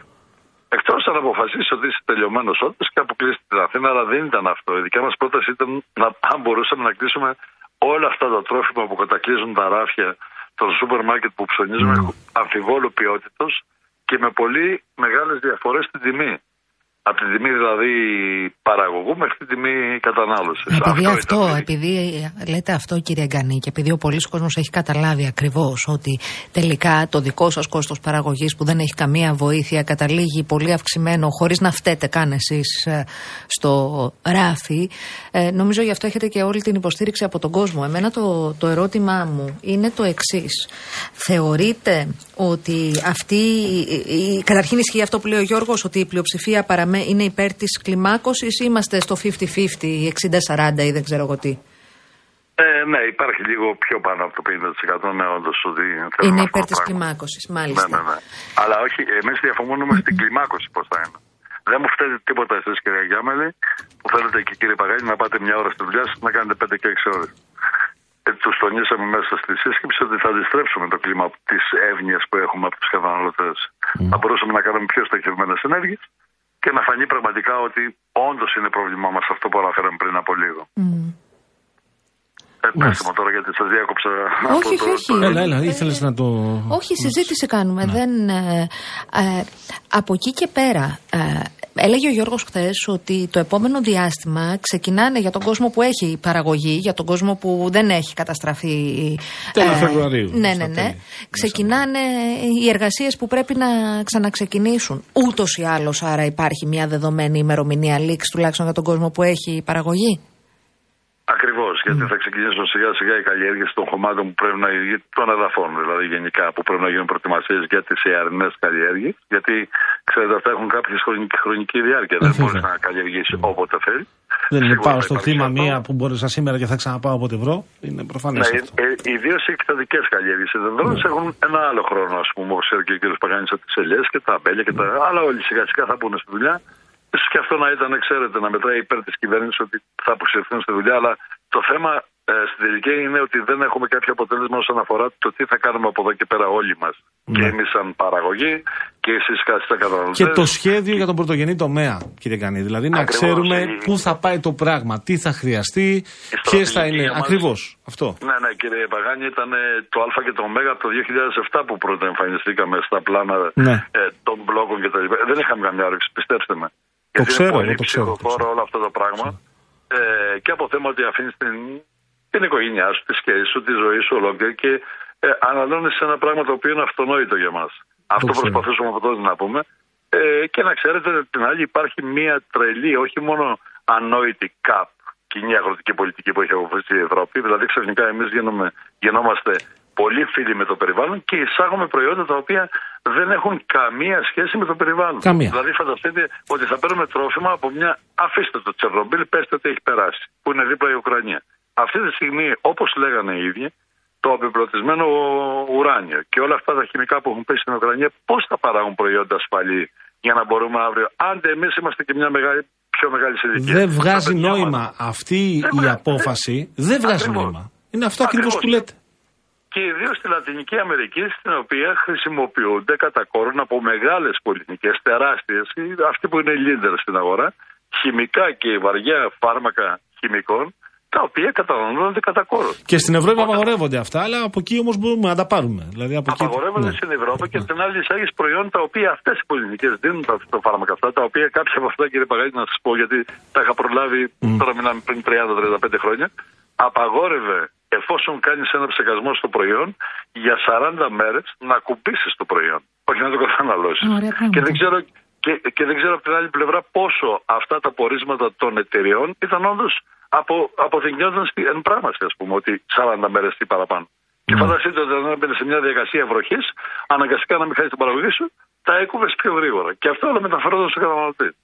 Εκτός αν αποφασίσει ότι είσαι τελειωμένος όντως και αποκλείσει την Αθήνα, αλλά δεν ήταν αυτό. Η δικιά μας πρόταση ήταν να, αν μπορούσαμε να κλείσουμε όλα αυτά τα τρόφιμα που κατακλείζουν τα ράφια των σούπερ μάρκετ που ψωνίζουμε αμφιβόλου ποιότητος και με πολύ μεγάλες διαφορές στην τιμή. Από τη τιμή δηλαδή παραγωγού μέχρι τη τιμή κατανάλωσης. Επειδή αυτό, επειδή λέτε αυτό κύριε Γκανή και επειδή ο πολλή κόσμος έχει καταλάβει ακριβώς ότι τελικά το δικό σας κόστος παραγωγής που δεν έχει καμία βοήθεια καταλήγει πολύ αυξημένο χωρίς να φταίτε καν εσείς στο ράφι, ε, νομίζω γι' αυτό έχετε και όλη την υποστήριξη από τον κόσμο. Εμένα το, το ερώτημά μου είναι το εξής. Θεωρείτε ότι αυτή. η- η- Καταρχήν ισχύει αυτό που λέει ο Γιώργος, ότι η πλειοψηφία παραμέ, είναι υπέρ της κλιμάκωσης ή είμαστε στο 50-50, 60-40 ή δεν ξέρω εγώ τι. Ε, ναι, υπάρχει λίγο πιο πάνω από το 50% ναι, όντως ότι θέλουμε Είναι αυτό υπέρ το της πράγμα. κλιμάκωσης, Ναι, μάλιστα. ναι, ναι. Αλλά όχι, εμείς διαφωνούμε στην κλιμάκωση πώς θα είναι. Δεν μου φταίει τίποτα εσείς, κύριε Γιάμελη, που θέλετε και κύριε Παγάνη να πάτε μια ώρα στη δουλειά σας να κάνετε 5 και 6 ώρες. Ε, τους τονίσαμε μέσα στη σύσκεψη ότι θα αντιστρέψουμε το κλίμα της εύνοια που έχουμε από τους καταναλωτές. Θα μπορούσαμε να κάνουμε πιο στοχευμένες ενέργειες και να φανεί πραγματικά ότι όντως είναι πρόβλημά μας αυτό που αναφέραμε πριν από λίγο. Ε, πέστε μου τώρα γιατί σας διάκοψα. Όχι, από το- όχι, το- όχι. Έλα, έλα, ήθελες να το. Όχι, συζήτηση κάνουμε. Ναι. Δεν, ε, ε, από εκεί και πέρα, ε, έλεγε ο Γιώργος χθες ότι το επόμενο διάστημα ξεκινάνε για τον κόσμο που έχει παραγωγή, για τον κόσμο που δεν έχει καταστραφεί. Τέλος Φεβρουαρίου, Ναι, στα ναι, ναι. τέλη. Ξεκινάνε οι εργασίες που πρέπει να ξαναξεκινήσουν. Ούτως ή άλλως, άρα υπάρχει μια δεδομένη ημερομηνία λήξη τουλάχιστον για τον κόσμο που έχει παραγωγή. Ακριβώς, γιατί θα ξεκινήσουν σιγά σιγά οι καλλιέργειες των χωμάτων που πρέπει να γίνουν, των εδαφών δηλαδή γενικά, που πρέπει να γίνουν προετοιμασίες για τις ιαρινέ καλλιέργειες. Γιατί ξέρετε, αυτά έχουν κάποια χρονική, χρονική διάρκεια. Δεν βέβαια. μπορείς να καλλιεργήσεις όποτε θέλεις. Δεν είναι Σίγουρα πάω θα στο υπάρξει κτήμα αυτό. μία που μπόρεσα σήμερα και θα ξαναπάω όποτε βρω. Είναι προφανές Ναι, αυτό. ε, ε, ιδίω οι εκτατικέ καλλιέργειες. Οι δεδομένε έχουν ένα άλλο χρόνο, ας πούμε, όπως ξέρει και ο κ. Παγάνης, από τις ελιές και τα αμπέλια και τα. Αλλά όλοι σιγά σιγά θα μπουν στη δουλειά. Σω και αυτό να ήταν, ξέρετε, να μετράει υπέρ της κυβέρνησης ότι θα αποσυρθούν στη δουλειά. Αλλά το θέμα ε, στην τελική είναι ότι δεν έχουμε κάποιο αποτέλεσμα όσον αφορά το τι θα κάνουμε από εδώ και πέρα όλοι μας. Και εμείς σαν παραγωγή και εσείς κάτι σαν καταναλωτές. Και το σχέδιο για τον πρωτογενή τομέα, κύριε Κανή. Δηλαδή να Ακριβώς, ξέρουμε η- πού θα πάει το πράγμα, τι θα χρειαστεί, ποιες θα στρατηγική είναι. για μας. Ακριβώς αυτό. Ναι, ναι, κύριε Παγάνη, ήταν ε, το Α και το Ω από το 2007 που πρώτα εμφανιστήκαμε στα πλάνα Ναι. ε, των μπλόκων και τα λοιπά. Δεν είχαμε καμιά όρεξη, πιστέψτε με. Γιατί ξέρω, είναι πολύ εγώ το ξέρω, το ψυχοφόρο ξέρω. όλο αυτό το πράγμα. Ε, και από θέμα ότι αφήνει την, την οικογένειά σου, τη σχέση σου, τη ζωή σου ολόκληρη και ε, αναλώνεις σε ένα πράγμα το οποίο είναι αυτονόητο για μας. Αυτό ξέρω. προσπαθούσαμε από τότε να πούμε. Ε, και να ξέρετε, την άλλη υπάρχει μία τρελή, όχι μόνο ανόητη ΚΑΠ, κοινή αγροτική πολιτική που έχει αποφασίσει η Ευρώπη. Δηλαδή, ξαφνικά εμείς γινόμαστε πολύ φίλοι με το περιβάλλον και εισάγουμε προϊόντα τα οποία δεν έχουν καμία σχέση με το περιβάλλον. Καμία. Δηλαδή, φανταστείτε ότι θα παίρνουμε τρόφιμα από μια. Αφήστε το Τσερνομπίλ, πέστε ότι έχει περάσει, που είναι δίπλα η Ουκρανία. Αυτή τη στιγμή, όπως λέγανε οι ίδιοι, το απεμπλωτισμένο ουράνιο και όλα αυτά τα χημικά που έχουν πέσει στην Ουκρανία, πώς θα παράγουν προϊόντα ασφαλή για να μπορούμε αύριο, άντε εμείς είμαστε και μια μεγάλη, πιο μεγάλη σε ηλικία. Δεν βγάζει Τα παιδιά μας. νόημα αυτή Δεν η βγα- απόφαση. Δεν βγάζει Ακριβώς. νόημα. Είναι αυτό ακριβώς Ακριβώς. που λέτε. Και ιδίως στη Λατινική Αμερική, στην οποία χρησιμοποιούνται κατά κόρον από μεγάλες πολιτικές, τεράστιες, αυτοί που είναι leader στην αγορά, χημικά και βαριά φάρμακα χημικών, τα οποία καταναλώνονται κατά κόρον. Και στην Ευρώπη απαγορεύονται αυτά, αλλά από εκεί όμως μπορούμε να τα πάρουμε. Δηλαδή από εκεί- Απαγορεύονται ναι. στην Ευρώπη και την άλλη εισάγει προϊόντα τα οποία αυτές οι πολιτικές δίνουν τα, τα φάρμακα αυτά, τα οποία κάποια από αυτά, κύριε Παγάκη, να σας πω, γιατί τα είχα προλάβει τώρα μιλάμε πριν 30-35 χρόνια, απαγόρευε εφόσον κάνεις ένα ψεκασμό στο προϊόν για 40 μέρες να κουμπίσεις το προϊόν. Όχι να το καταναλώσεις. Ωραία πράγματα. Και δεν ξέρω. Και, και δεν ξέρω από την άλλη πλευρά πόσο αυτά τα πορίσματα των εταιριών ήταν όντως απο, αποθηκνιόταν στη- εν πράγματι, ας πούμε, ότι 40 μέρες τι παραπάνω. Και φανταστείτε ότι όταν έμπαινε σε μια διαδικασία βροχής, αναγκαστικά να μην χάσεις την παραγωγή σου, τα έκουβε πιο γρήγορα. Και αυτό όλα μεταφερόταν στο καταναλωτή.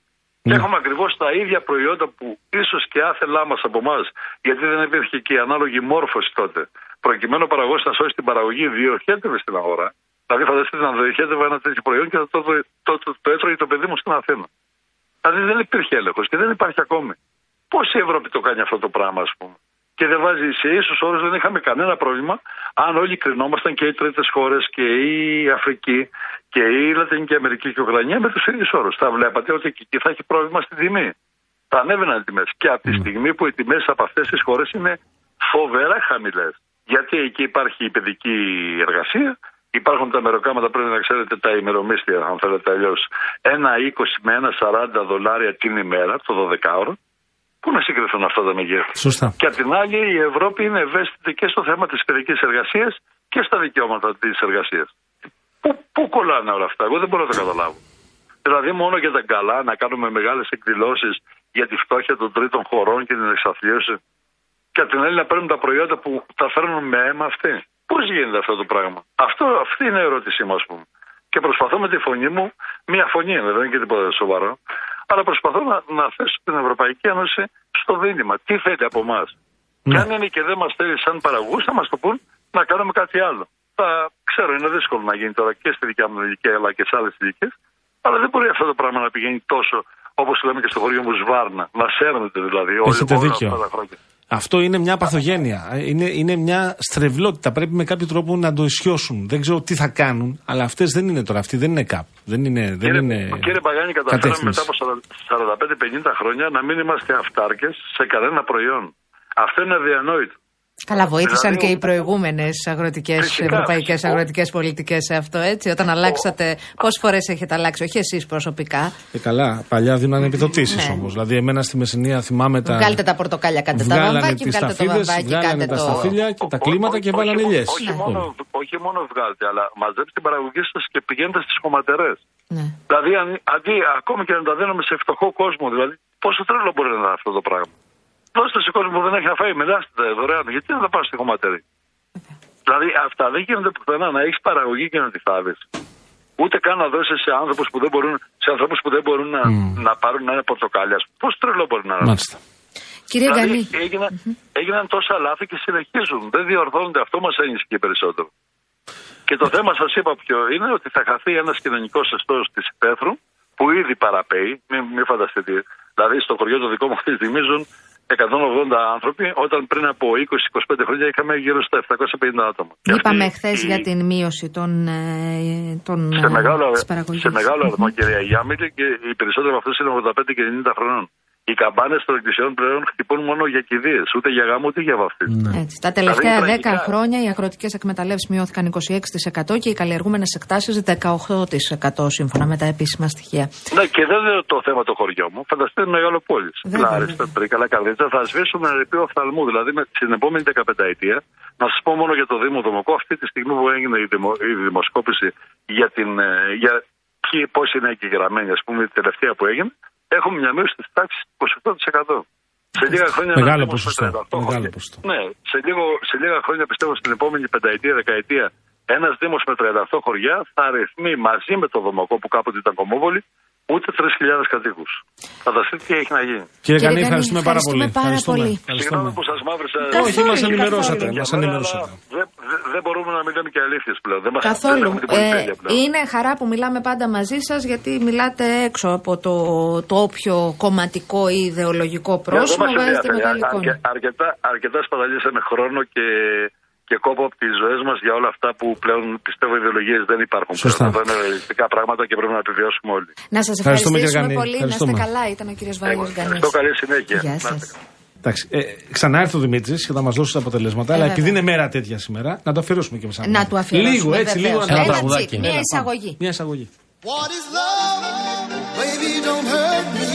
Και έχουμε ακριβώς τα ίδια προϊόντα που ίσως και άθελά μας από εμάς, γιατί δεν υπήρχε και η ανάλογη μόρφωση τότε, προκειμένου ο παραγωγός να σώσει την παραγωγή, διοχέτευε στην αγορά. Δηλαδή, φανταστείτε να διοχέτευε ένα τέτοιο προϊόν και το, το, το, το, το έτρωγε το παιδί μου στην Αθήνα. Δηλαδή δεν υπήρχε έλεγχος και δεν υπάρχει ακόμη. Πώς η Ευρώπη το κάνει αυτό το πράγμα, ας πούμε; Και δεν βάζει σε ίσους όρους, δεν είχαμε κανένα πρόβλημα αν όλοι κρινόμασταν και οι τρίτες χώρες και η Αφρική και η Λατινική Αμερική και η Ουκρανία με τους ίδιους όρους. Θα βλέπατε ότι και εκεί θα έχει πρόβλημα στην τιμή. Θα ανέβαιναν οι τιμές. Και από τη στιγμή που οι τιμές από αυτές τις χώρες είναι φοβερά χαμηλές. Γιατί εκεί υπάρχει η παιδική εργασία, υπάρχουν τα μεροκάματα, πρέπει να ξέρετε τα ημερομίσθια, αν θέλετε αλλιώς, ένα 20 με ένα 40 δολάρια την ημέρα, το 12ωρο. Πού να συγκριθούν αυτά τα μεγέθη; Σωστά. Και απ' την άλλη, η Ευρώπη είναι ευαίσθητη και στο θέμα της παιδικής εργασίας και στα δικαιώματα της εργασίας. Πού, πού κολλάνε όλα αυτά, εγώ δεν μπορώ να το καταλάβω. Δηλαδή, μόνο για τα καλά να κάνουμε μεγάλες εκδηλώσεις για τη φτώχεια των τρίτων χωρών και την εξαθλίωση. Και απ' την άλλη, να παίρνουν τα προϊόντα που τα φέρνουν με αίμα αυτοί. Πώς γίνεται αυτό το πράγμα; Αυτό, αυτή είναι η ερώτησή μου, ας πούμε. Και προσπαθώ με τη φωνή μου, μία φωνή είναι, δεν είναι και τίποτα σοβαρό, αλλά προσπαθώ να, να θέσω την Ευρωπαϊκή Ένωση στο δίλημα. Τι θέλει από εμά. Ναι. Και αν είναι και δεν μας θέλει σαν παραγωγούς, θα μας το πούν να κάνουμε κάτι άλλο. Θα ξέρω, είναι δύσκολο να γίνει τώρα και στη δικιά μου ηλικία αλλά και σε άλλες ηλικίες. Αλλά δεν μπορεί αυτό το πράγμα να πηγαίνει τόσο όπως λέμε και στο χωριό μου σβάρνα. Να σέρνεται δηλαδή όλοι Έχετε όλα δίκιο. αυτά τα χρόνια. Αυτό είναι μια παθογένεια. Είναι, είναι μια στρεβλότητα. Πρέπει με κάποιο τρόπο να το ισιώσουν. Δεν ξέρω τι θα κάνουν, αλλά αυτές δεν είναι τώρα. Αυτή δεν είναι καπ. Δεν είναι. Δεν Κύριε, είναι κύριε Παγάνη, καταφέραμε κατεύθυνση. μετά από 45-50 χρόνια να μην είμαστε αυτάρκες σε κανένα προϊόν. Αυτό είναι αδιανόητο. Καλά, βοήθησαν Δηλαδή, και οι προηγούμενες αγροτικές, Φυσικά, ευρωπαϊκές φυσικά. αγροτικές πολιτικές σε αυτό, έτσι. Όταν αλλάξατε. Πόσες φορές έχετε αλλάξει, όχι εσείς προσωπικά. Ε, καλά, παλιά δίνανε επιδοτήσεις Ναι. όμως. Δηλαδή, εμένα στη Μεσσηνία θυμάμαι τα. Βγάλτε τα πορτοκάλια, κάντε τα Βγάλανε βαμβάκι, τις βγάλτε το σταφίδες, βαμβάκι, βγάλανε κάντε τα το. σταφύλια και τα Ο- κλίματα ο- και όχι βάλανε μόνο- ηλιέ. Όχι, μόνο, όχι μόνο βγάλτε, αλλά μαζέψτε την παραγωγή σας και πηγαίνετε στις χωματερές. Ναι. Δηλαδή, αν, αντί ακόμη και να τα δίνουμε σε φτωχό κόσμο, δηλαδή, πόσο τρέλο μπορεί να είναι αυτό το πράγμα. Δώστε σε κόσμο που δεν έχει να φάει, μοιράστε δωρεάν. Γιατί να τα πάω στη χωματερή. Δηλαδή, αυτά δεν γίνονται πουθενά. Να έχεις παραγωγή και να τη θάβει. Ούτε καν να δώσεις σε άνθρωπου που δεν μπορούν, σε ανθρώπους που δεν μπορούν να, να πάρουν ένα πορτοκάλια. Πώς τρελό μπορεί να είναι. Μάλιστα. Κύριε Δηλαδή, Γκανή, έγιναν, έγιναν τόσα λάθη και συνεχίζουν. Δεν διορθώνονται. Αυτό μας ενισχύει περισσότερο. Και το θέμα σας είπα ποιο είναι ότι θα χαθεί ένας κοινωνικός εστός της υπαίθρου που ήδη παραπέει. Μην, μην φανταστείτε. Δηλαδή στο χωριό το δικό μου αυτή τη στιγμή ζουν 180 άνθρωποι, όταν πριν από 20-25 χρόνια είχαμε γύρω στα 750 άτομα. Και είπαμε αυτή χθες η- για την μείωση των, ε, των, σε ε, μεγάλο, της παραγωγής. σε μεγάλο αριθμό, κυρία Γιάμιλη, και οι περισσότεροι από αυτούς είναι 85 και 90 χρονών. Οι καμπάνες των εκκλησιών πλέον χτυπούν μόνο για κηδείες, ούτε για γάμο ούτε για βαφτίσμα. Ναι. Έτσι. Τα τελευταία Δηλαδή, 10 τραγικά. χρόνια οι αγροτικέ εκμεταλλεύσεις μειώθηκαν 26% και οι καλλιεργούμενες εκτάσεις 18% σύμφωνα με τα επίσημα στοιχεία. Ναι, και δεν είναι το θέμα το χωριό μου. Φανταστείτε μεγάλο πόλης. Βέβαια, Λάριστα, βέβαια. Τρίκαλα, Καρδίτσα. Θα σβήσουμε ένα ρηπείο οφθαλμού. Δηλαδή, με, στην επόμενη 15 ετία, να σας πω μόνο για το Δήμο Δομοκό, αυτή τη στιγμή που έγινε η, δημο, η δημοσκόπηση για την. ε, Για πώς είναι εγγεγραμμένοι, ας πούμε, η τελευταία που έγινε, έχουμε μια μείωση της τάξης 28%. Σε λίγα χρόνια. ένα Μεγάλο Δήμος με ποσοστό. 38 Μεγάλο χωριά. ποσοστό. Ναι, σε, λίγο, σε λίγα χρόνια πιστεύω στην επόμενη πενταετία, δεκαετία, ένας Δήμος με 38 χωριά θα αριθμεί μαζί με το Δομοκό που κάποτε ήταν κομμόβολη ούτε 3.000 κατοίκους. Φανταστείτε τι έχει να γίνει. Κύριε Κανή, Γκανή, ευχαριστούμε πάρα πολύ. ευχαριστούμε πάρα πολύ. Συγγνώμη που σας μαύρισα. Όχι, μας Είναι ενημερώσατε, για μας μένα, ενημερώσατε. αλλά Δεν δεν- δεν μπορούμε να μιλάμε και αλήθειες πλέον. Δεν μας- δεν Καθόλου. έχουμε την Ε, πολυτέλεια πλέον. είναι χαρά που μιλάμε πάντα μαζί σας, γιατί μιλάτε έξω από το, το όποιο κομματικό ή ιδεολογικό Δεν πρόσωπο. μας Βάζετε ενδιαφέρει. μεγάλη Αρκε- εικόνα. αρκετά, αρκετά σπαταλήσαμε χρόνο και, και κόπο από τις ζωές μας για όλα αυτά που πλέον πιστεύω ιδεολογίες δεν υπάρχουν. Σωστά. Πλέον. Αυτά είναι ρεαλιστικά πράγματα και πρέπει να επιβιώσουμε όλοι. Να σας Ευχαριστούμε, κύριε ευχαριστήσουμε Γκανή. πολύ. Να είστε Ευχαριστούμε. καλά. Ήταν ο κύριος Βάγιο Γκανή. Ευχαριστώ, καλή συνέχεια. Γεια Να είστε σας. καλά. Εντάξει, ε, ξανά έρθει ο Δημήτρης και θα μας δώσει τα αποτελέσματα. αλλά βέβαια. επειδή είναι μέρα τέτοια σήμερα, να το αφιερώσουμε και εμείς. Να του αφιερώσουμε. Λίγο, έτσι, βεβαίως. λίγο. Ένα Ένα τραγουδάκι. τσικ, Μια εισαγωγή. Μια εισαγωγή. What is love? Baby, don't hurt me.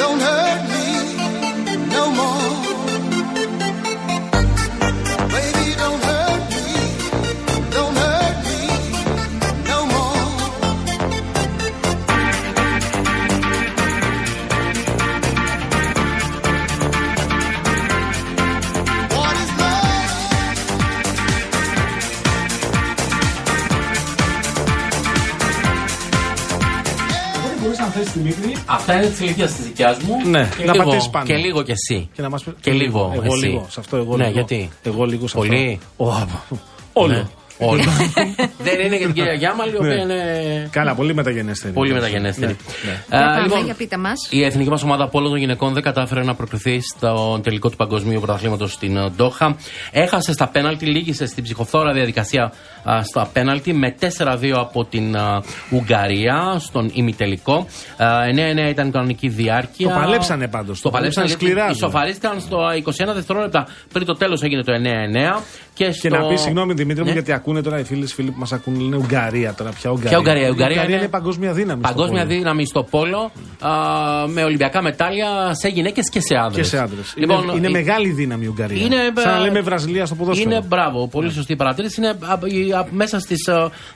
Don't hurt me Μπορεί να θέσει Δημήτρη Αυτά είναι τη ηλικία της δικιάς μου. Ναι, και να λίγο, πατήσεις πάνω. Και λίγο κι εσύ. και να μας πει. Και λίγο. Εγώ εσύ. λίγο. Σε αυτό εγώ ναι, λίγο. γιατί; Εγώ λίγο σε αυτό. Πολύ. Ω, Όλο. Ναι. Όλο. Δεν είναι για την κυρία Γιάμαλη, η οποία Ναι. είναι. Καλά, πολύ μεταγενέστερη. Πολύ μεταγενέστερη. Ναι, ναι. Ε, Για πάμε, λοιπόν, για πείτε μας. η εθνική μας ομάδα Πόλο των γυναικών δεν κατάφερε να προκριθεί στο τελικό του Παγκοσμίου Πρωταθλήματος στην ε, Ντόχα. Έχασε στα πέναλτι, λύγησε στην ψυχοφθόρα διαδικασία α, στα πέναλτι με 4-2 από την α, Ουγγαρία στον ημιτελικό. Ε, 9-9 ήταν η κανονική διάρκεια. Το παλέψανε πάντως, Το το παλέψανε παλέψανε σκληρά, γιατί Ισοφαρίστηκαν στο 21 δευτερόλεπτα πριν το τέλος έγινε το 9-9. Και, Και στο... να πεις συγγνώμη Δημήτρη μου, Ναι. γιατί ακούνε τώρα οι φίλε φίλοι που μας ακούνε λένε Ουγγαρία τώρα. Ποια Ουγγαρία. Ποια Ουγγαρία, η Ουγγαρία είναι, είναι παγκόσμια δύναμη. στο Παγκόσμια πόλο. δύναμη στο πόλο α, με Ολυμπιακά μετάλλια σε γυναίκες και σε άντρες. Και σε άντρες. είναι, είναι μεγάλη δύναμη η Ουγγαρία. Είναι, Σαν να ε, λέμε Βραζιλία στο ποδόσφαιρο. Είναι μπράβο, πολύ σωστή παρατήρηση. Είναι α, η- α, μέσα στις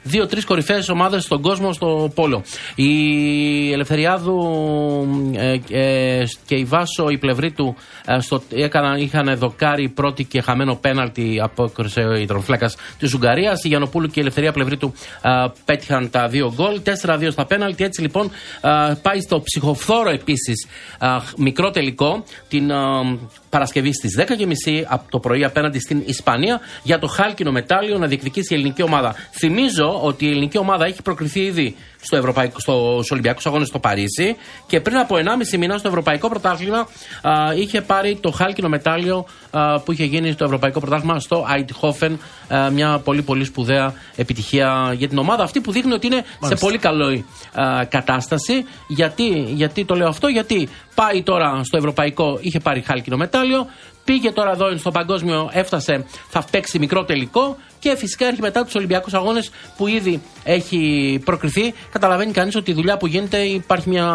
δύο-τρεις κορυφαίες ομάδες στον κόσμο στο Πόλο. Η Ελευθεριάδου ε, ε, και η Βάσο, η πλευρή του, ε, στο, έκαναν, είχαν δοκάρει πρώτη και χαμένο πέναλτι, απόκρισε η τρομφλέκα της Ουγγαρίας. Ουγγαρία. Η Γιανοπούλου και η Ελευθερία Πλευρίτου α, πέτυχαν τα δύο γκολ. 4-2 στα πέναλτι. Έτσι λοιπόν α, πάει στο ψυχοφθόρο επίσης μικρό τελικό την α, Παρασκευή στις 10.30 από το πρωί απέναντι στην Ισπανία για το χάλκινο μετάλλιο να διεκδικήσει η ελληνική ομάδα. Θυμίζω ότι η ελληνική ομάδα έχει προκριθεί ήδη στο Ευρωπαϊκό, στους Ολυμπιακούς Αγώνες στο Παρίσι και πριν από 1,5 μήνα στο Ευρωπαϊκό Πρωτάθλημα α, είχε πάρει το χάλκινο μετάλλιο α, που είχε γίνει στο Ευρωπαϊκό Πρωτάθλημα στο Αιτχόφεν μια πολύ πολύ σπουδαία επιτυχία για την ομάδα αυτή που δείχνει ότι είναι σε πολύ καλή α, κατάσταση. Γιατί, γιατί το λέω αυτό γιατί πάει τώρα στο Ευρωπαϊκό είχε πάρει χάλκινο μετάλλιο Πήγε τώρα εδώ στο παγκόσμιο, έφτασε, θα παίξει μικρό τελικό και φυσικά έρχεται μετά τους Ολυμπιακούς Αγώνες που ήδη έχει προκριθεί. Καταλαβαίνει κανείς ότι η δουλειά που γίνεται υπάρχει μια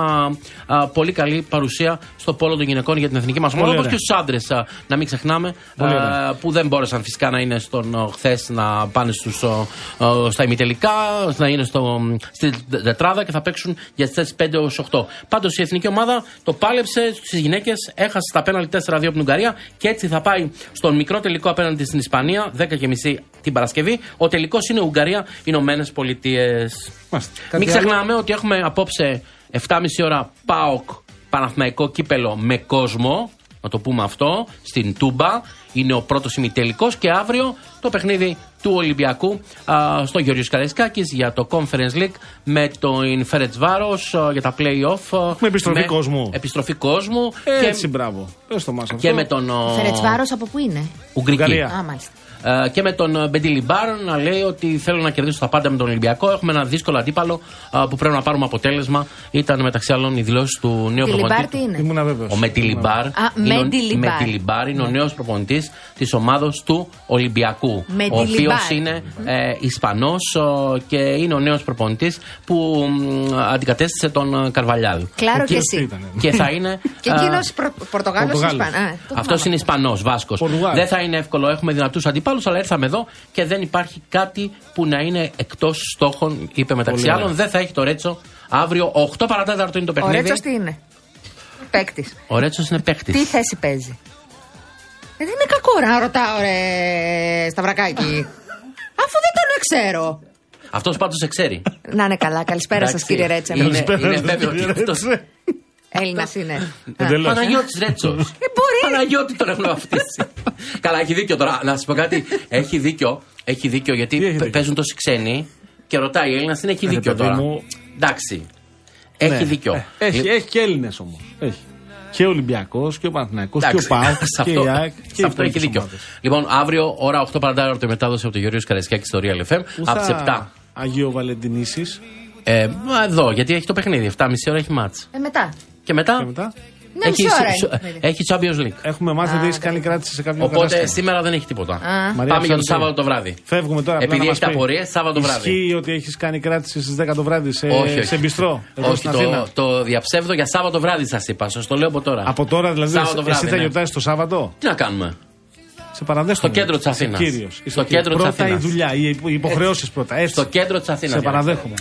α, πολύ καλή παρουσία στο πόλο των γυναικών για την εθνική μας ομάδα. Όπως και στους άντρες, να μην ξεχνάμε, α, που δεν μπόρεσαν φυσικά να είναι στον χθες να πάνε στους, α, στα ημιτελικά, να είναι στο, στη τετράδα και θα παίξουν για τις θέσεις 5 έω 8. Πάντως η εθνική ομάδα το πάλεψε στις γυναίκες, έχασε τα πέναλτι 4-2 από την Ουγγαρία και έτσι θα πάει στον μικρό τελικό απέναντι στην Ισπανία, 10.30 την Παρασκευή. Ο τελικός είναι Ουγγαρία-Ηνωμένε Πολιτείες. Μην ξεχνάμε ότι έχουμε απόψε 7.30 ώρα ΠΑΟΚ Παναθηναϊκό κύπελο με κόσμο. Να το πούμε αυτό. Στην Τούμπα. Είναι ο πρώτος ημιτελικός και αύριο το παιχνίδι του Ολυμπιακού α, στο Γεωργίο Καραϊσκάκη για το Conference League με τον Φέρετ Βάρος για τα playoff. Με επιστροφή κόσμου. Επιστροφή κόσμου. Έτσι, και, μπράβο. Πες το μας και με τον. Φέρετ Βάρος από πού είναι; Ουγγρική. Α, μάλιστα. Ε, και με τον Μπεντιλιμπάρ να λέει ότι θέλω να κερδίσω τα πάντα με τον Ολυμπιακό. Έχουμε ένα δύσκολο αντίπαλο ε, που πρέπει να πάρουμε αποτέλεσμα. Ήταν μεταξύ άλλων οι δηλώσεις του νέου προπονητή. τι είναι; Ήμουν βέβαιος. Ο Μετιλιμπάρ Α, είναι, ο- Μεντιλιμπάρ. Μετιλιμπάρ είναι ο νέος προπονητής της ομάδα του Ολυμπιακού. Ο οποίος Μεντιλιμπάρ. είναι ε, Ισπανός και είναι ο νέος προπονητής που μ, αντικατέστησε τον ε, Καρβαλιάλ. Κλάρο και κύριος τι εσύ. ήταν, Και θα είναι. Και ε, εκείνο Πορτογάλος Πορτογάλος. Ισπανά. αυτός είναι Ισπανός, Βάσκος. Πορτογάλος. Δεν θα είναι εύκολο. Έχουμε δυνατούς αντιπάλου, αλλά ήρθαμε εδώ και δεν υπάρχει κάτι που να είναι εκτός στόχων, είπε μεταξύ Πολύ άλλων. ωραία. Δεν θα έχει το Ρέτσο. Αύριο 8 παρατέταρτο είναι το Ο παιχνίδι. Ρέτσος τι είναι; Παίκτης. Ο Ρέτσος είναι παίχτη. Τι θέση παίζει; Ε, δεν είναι κακό να ρωτάω, ρε Σταυρακάκι. Αφού δεν τον ξέρω. Αυτός πάντως σε ξέρει. Να είναι καλά. Καλησπέρα σας, Εντάξει. κύριε Ρέτσα. Είναι, Καλησπέρα είναι σας, βέβαιο κύριε ότι αυτός- Ρέτσε. Έλληνα είναι. Εντελώς. Παναγιώτης Ρέτσος. Ε, μπορεί. Παναγιώτη τον έχουν βαφτίσει. Καλά, έχει δίκιο τώρα. Να σας πω κάτι. Έχει δίκιο. Έχει δίκιο γιατί Τι έχει πε- δίκιο; παίζουν τόσοι ξένοι και ρωτάει η Έλληνας την έχει Ε, δίκιο παιδί τώρα. μου. Εντάξει. Έχει Ναι. δίκιο. Ε, Έχει, Λι- έχει και Έλληνες όμως. Έχει. Και ο Ολυμπιακός και ο Παναθηναϊκός και ο Εντάξει, ΠΑΟΚ σε και αυτό, η ΑΕΚ. σε αυτό έχει δίκιο. Λοιπόν, αύριο ώρα 8 παρατάρτο η μετάδοση από το Γεωργίο Καραϊσκάκη στο Real FM. Από τις 7. Αγίο Βαλεντινίση. Ε, μα εδώ, γιατί έχει το παιχνίδι. 7.30 ώρα έχει μάτς. Ε, μετά. Και μετά, Και μετά; Ναι, μισή ώρα σου- είναι. σου- έχει Champions League. έχουμε μάθει ότι έχει κάνει κράτηση σε κάποιο Οπότε κατάστημα. σήμερα δεν έχει τίποτα. Α. Μαρία Πάμε για το Ψαλτή. Σάββατο το βράδυ. Φεύγουμε τώρα. απλά Επειδή να έχει μας πει. απορίες, Σάββατο βράδυ. Ισχύει ότι έχεις κάνει κράτηση στις 10 το βράδυ σε, όχι, όχι. σε μπιστρό. εδώ όχι, στην Αθήνα; το, το διαψεύδω για Σάββατο βράδυ σας είπα. Σας το λέω από τώρα. Από τώρα δηλαδή, Σάββατο βράδυ, εσύ θα ναι. γιορτάσει το Σάββατο; Τι να κάνουμε; Σε παραδέχομαι. Στο κέντρο της Είσαι Αθήνας. κύριος. Είσαι Στο κύριος. κέντρο της Πρώτα η Αθήνας. δουλειά, οι οι υποχρεώσεις πρώτα. Έτσι. Στο κέντρο της Αθήνας. Σε παραδέχομαι.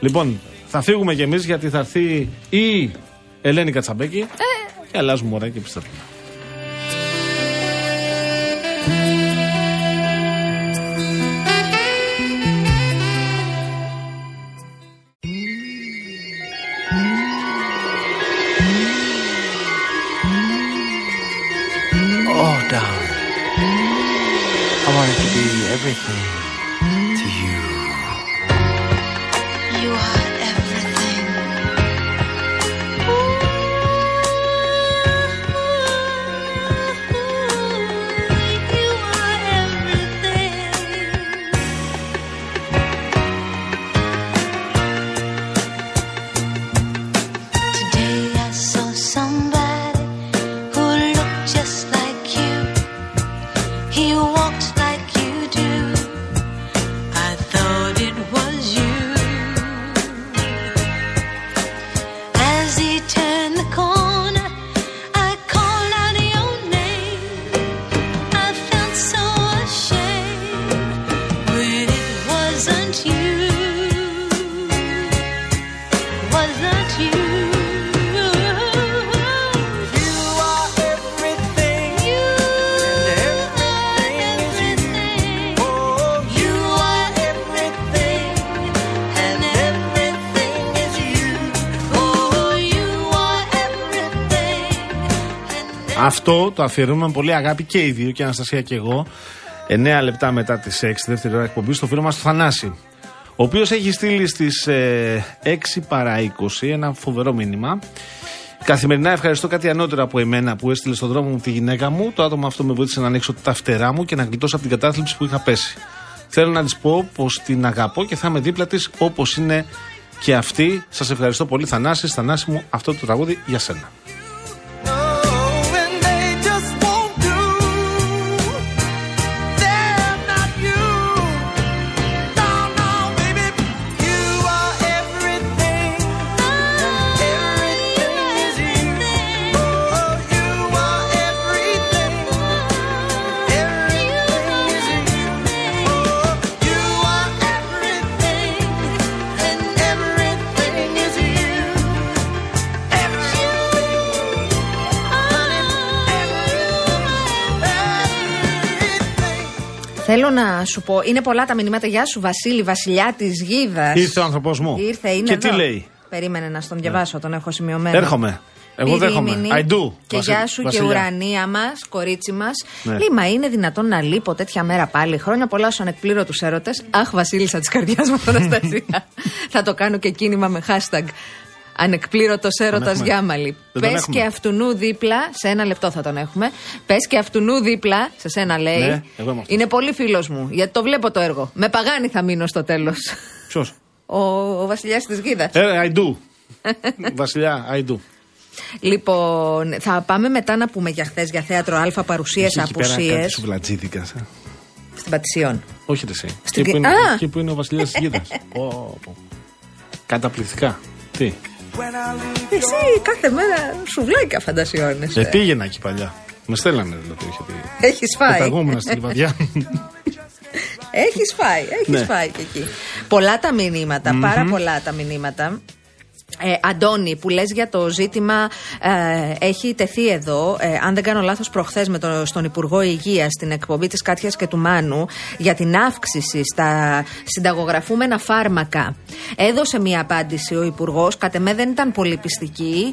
Λοιπόν, θα φύγουμε κι εμείς γιατί θα έρθει η Ελένη Κατσαμπέκη. Ε. Και αλλάζουμε ώρα και επιστρέφουμε. Το αφιερώνουμε με πολύ αγάπη και οι δύο, και η Αναστασία και εγώ. 9 λεπτά μετά τις 6, δεύτερη ώρα εκπομπή, στο φίλο μας του Θανάση. Ο οποίος έχει στείλει στις ε, 6 παρά 20 ένα φοβερό μήνυμα. Καθημερινά ευχαριστώ κάτι ανώτερα από εμένα που έστειλε στον δρόμο μου τη γυναίκα μου. Το άτομο αυτό με βοήθησε να ανοίξω τα φτερά μου και να γλιτώσω από την κατάθλιψη που είχα πέσει. Θέλω να της πω πως την αγαπώ και θα είμαι δίπλα της όπως είναι και αυτή. Σας ευχαριστώ πολύ, Θανάση. Θανάση μου, αυτό το τραγούδι για σένα. Θέλω να σου πω, είναι πολλά τα μηνύματα. Γεια σου, Βασίλη, βασιλιά της Γίδας. Ήρθε ο άνθρωπό μου. Ήρθε, είναι Και εδώ. τι λέει; Περίμενε να στον διαβάσω, τον έχω σημειωμένο. Έρχομαι. Εγώ δέχομαι. Πυρήμηνη. I do. Και Βασίλη- γεια σου και Βασιλιά. ουρανία μας, κορίτσι μας. Ναι. Λέει, μα είναι δυνατόν να λείπω τέτοια μέρα πάλι; Χρόνια πολλά στου ανεκπλήρωτου έρωτες. Αχ, Βασίλισσα της καρδιάς μου, Αναστασία. Θα το κάνω και κίνημα με hashtag. Ανεκπλήρωτος έρωτας έχουμε. Γιάμαλη. Δεν τον Πες έχουμε. και αυτουνού δίπλα, σε ένα λεπτό θα τον έχουμε. Πες και αυτουνού δίπλα, σε σένα λέει. Ναι, εγώ είμαι αυτός. είναι πολύ φίλος μου, γιατί το βλέπω το έργο. Με παγάνι θα μείνω στο τέλος. Ποιος; Ο, ο βασιλιάς της Γίδας. Ε, I do. Βασιλιά, I do. Λοιπόν, θα πάμε μετά να πούμε για χθες για θέατρο Α, παρουσίες, Είχε εκεί πέρα απουσίες. κάτι σουβλατζίδικα. ε. Στην Πατησιών. Όχι ρε εσύ. Στην Εκεί που, Γκ- είναι, Α! εκεί που είναι ο βασιλιάς της γίδας. Καταπληκτικά. Τι; Εσύ κάθε μέρα σουβλάκια φαντασιώνεσαι. Ε, πήγαινα εκεί παλιά. Με στέλνανε δηλαδή. είχε πει. Έχεις φάει. Πεταγόμουν στη λιβαδιά. Έχεις φάει, έχεις Ναι. φάει και εκεί. Πολλά τα μηνύματα, πάρα πολλά τα μηνύματα. Ε, Αντώνη, που λες για το ζήτημα ε, έχει τεθεί εδώ, ε, αν δεν κάνω λάθος προχθές με το, στον Υπουργό Υγείας στην εκπομπή της Κάτιας και του Μάνου για την αύξηση στα συνταγογραφούμενα φάρμακα. Έδωσε μια απάντηση ο Υπουργός, κατ' εμέ δεν ήταν πολύ πιστική,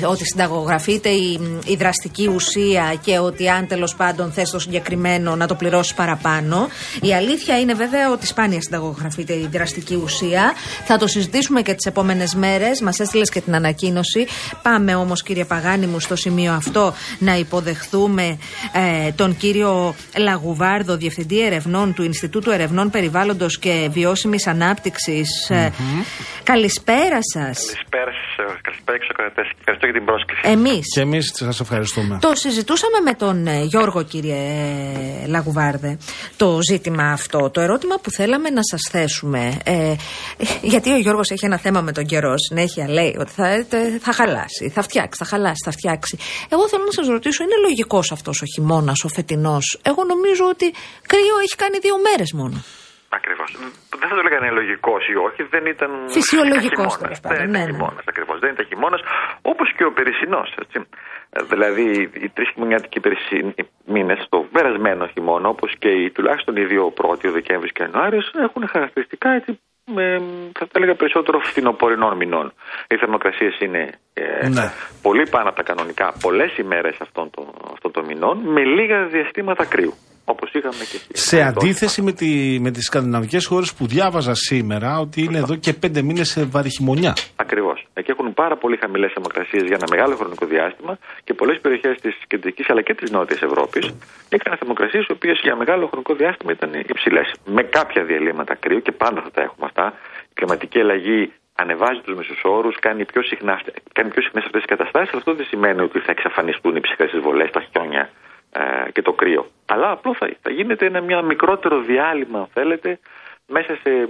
ε, ότι συνταγογραφείται η, η δραστική ουσία και ότι αν τέλος πάντων θες το συγκεκριμένο να το πληρώσεις παραπάνω. Η αλήθεια είναι βέβαια ότι σπάνια συνταγογραφείται η δραστική ουσία. Θα το συζητήσουμε και τις επόμενες μέρες. Μας έστειλες και την ανακοίνωση. Πάμε όμως κύριε Παγάνη μου στο σημείο αυτό να υποδεχθούμε ε, τον κύριο Λαγουβάρδο, Διευθυντή Ερευνών του Ινστιτούτου Ερευνών Περιβάλλοντος και Βιώσιμης Ανάπτυξης. Ε, καλησπέρα σας. Καλησπέρα σα, καλησπέρα και στου ακροατέ. Ευχαριστώ για την πρόσκληση. Εμείς. Και εμείς σας ευχαριστούμε. Το συζητούσαμε με τον ε, Γιώργο, κύριε ε, Λαγουβάρδε, το ζήτημα αυτό. Το ερώτημα που θέλαμε να σας θέσουμε, ε, γιατί ο Γιώργος έχει ένα θέμα με τον καιρό, συνέχεια λέει ότι θα, τε- θα χαλάσει, θα φτιάξει, θα χαλάσει, θα φτιάξει. Εγώ θέλω να σας ρωτήσω, είναι λογικός αυτός ο χειμώνας, ο φετινός; Εγώ νομίζω ότι κρύο έχει κάνει δύο μέρες μόνο. Ακριβώς. Δεν θα το λέγανε λογικός ή όχι, δεν ήταν. Φυσιολογικός, χειμώνας. τέλος πάντων, Δεν ναι, ήταν ναι. χειμώνας ακριβώς. Δεν ήταν χειμώνας όπως και ο περσινό. Δηλαδή, οι τρεις χειμωνιάτικοι μήνες, το περασμένο χειμώνα, όπως και οι, τουλάχιστον οι δύο πρώτοι, ο Δεκέμβρης και ο Ιανουάριος, έχουν χαρακτηριστικά έτσι, με, θα τα έλεγα περισσότερο φθινοπορεινών μηνών. Οι θερμοκρασίες είναι ε, Ναι. πολύ πάνω από τα κανονικά πολλές ημέρες αυτών των, αυτών των μηνών, με λίγα διαστήματα κρύου. Όπως είχαμε και στη- Σε αντίθεση με, τη, με τις σκανδιναβικές χώρες που διάβαζα σήμερα ότι είναι εδώ και πέντε μήνες σε βαριχημονιά. Ακριβώς. Εκεί έχουν πάρα πολύ χαμηλές θερμοκρασίες για ένα μεγάλο χρονικό διάστημα και πολλές περιοχές της κεντρικής αλλά και της νότιας Ευρώπης είχαν θερμοκρασίες οι οποίες για μεγάλο χρονικό διάστημα ήταν υψηλές. Με κάποια διαλύματα κρύου και πάντα θα τα έχουμε αυτά. Η κλιματική αλλαγή ανεβάζει τους μεσού όρου, κάνει πιο συχνά, κάνει πιο συχνές αυτές τις καταστάσεις, αλλά αυτό δεν σημαίνει ότι θα εξαφανιστούν οι ψυχρές εισβολές, τα χιόνια ε, και το κρύο. Αλλά απλώ θα, θα γίνεται ένα μια μικρότερο διάλειμμα, αν θέλετε, μέσα σε,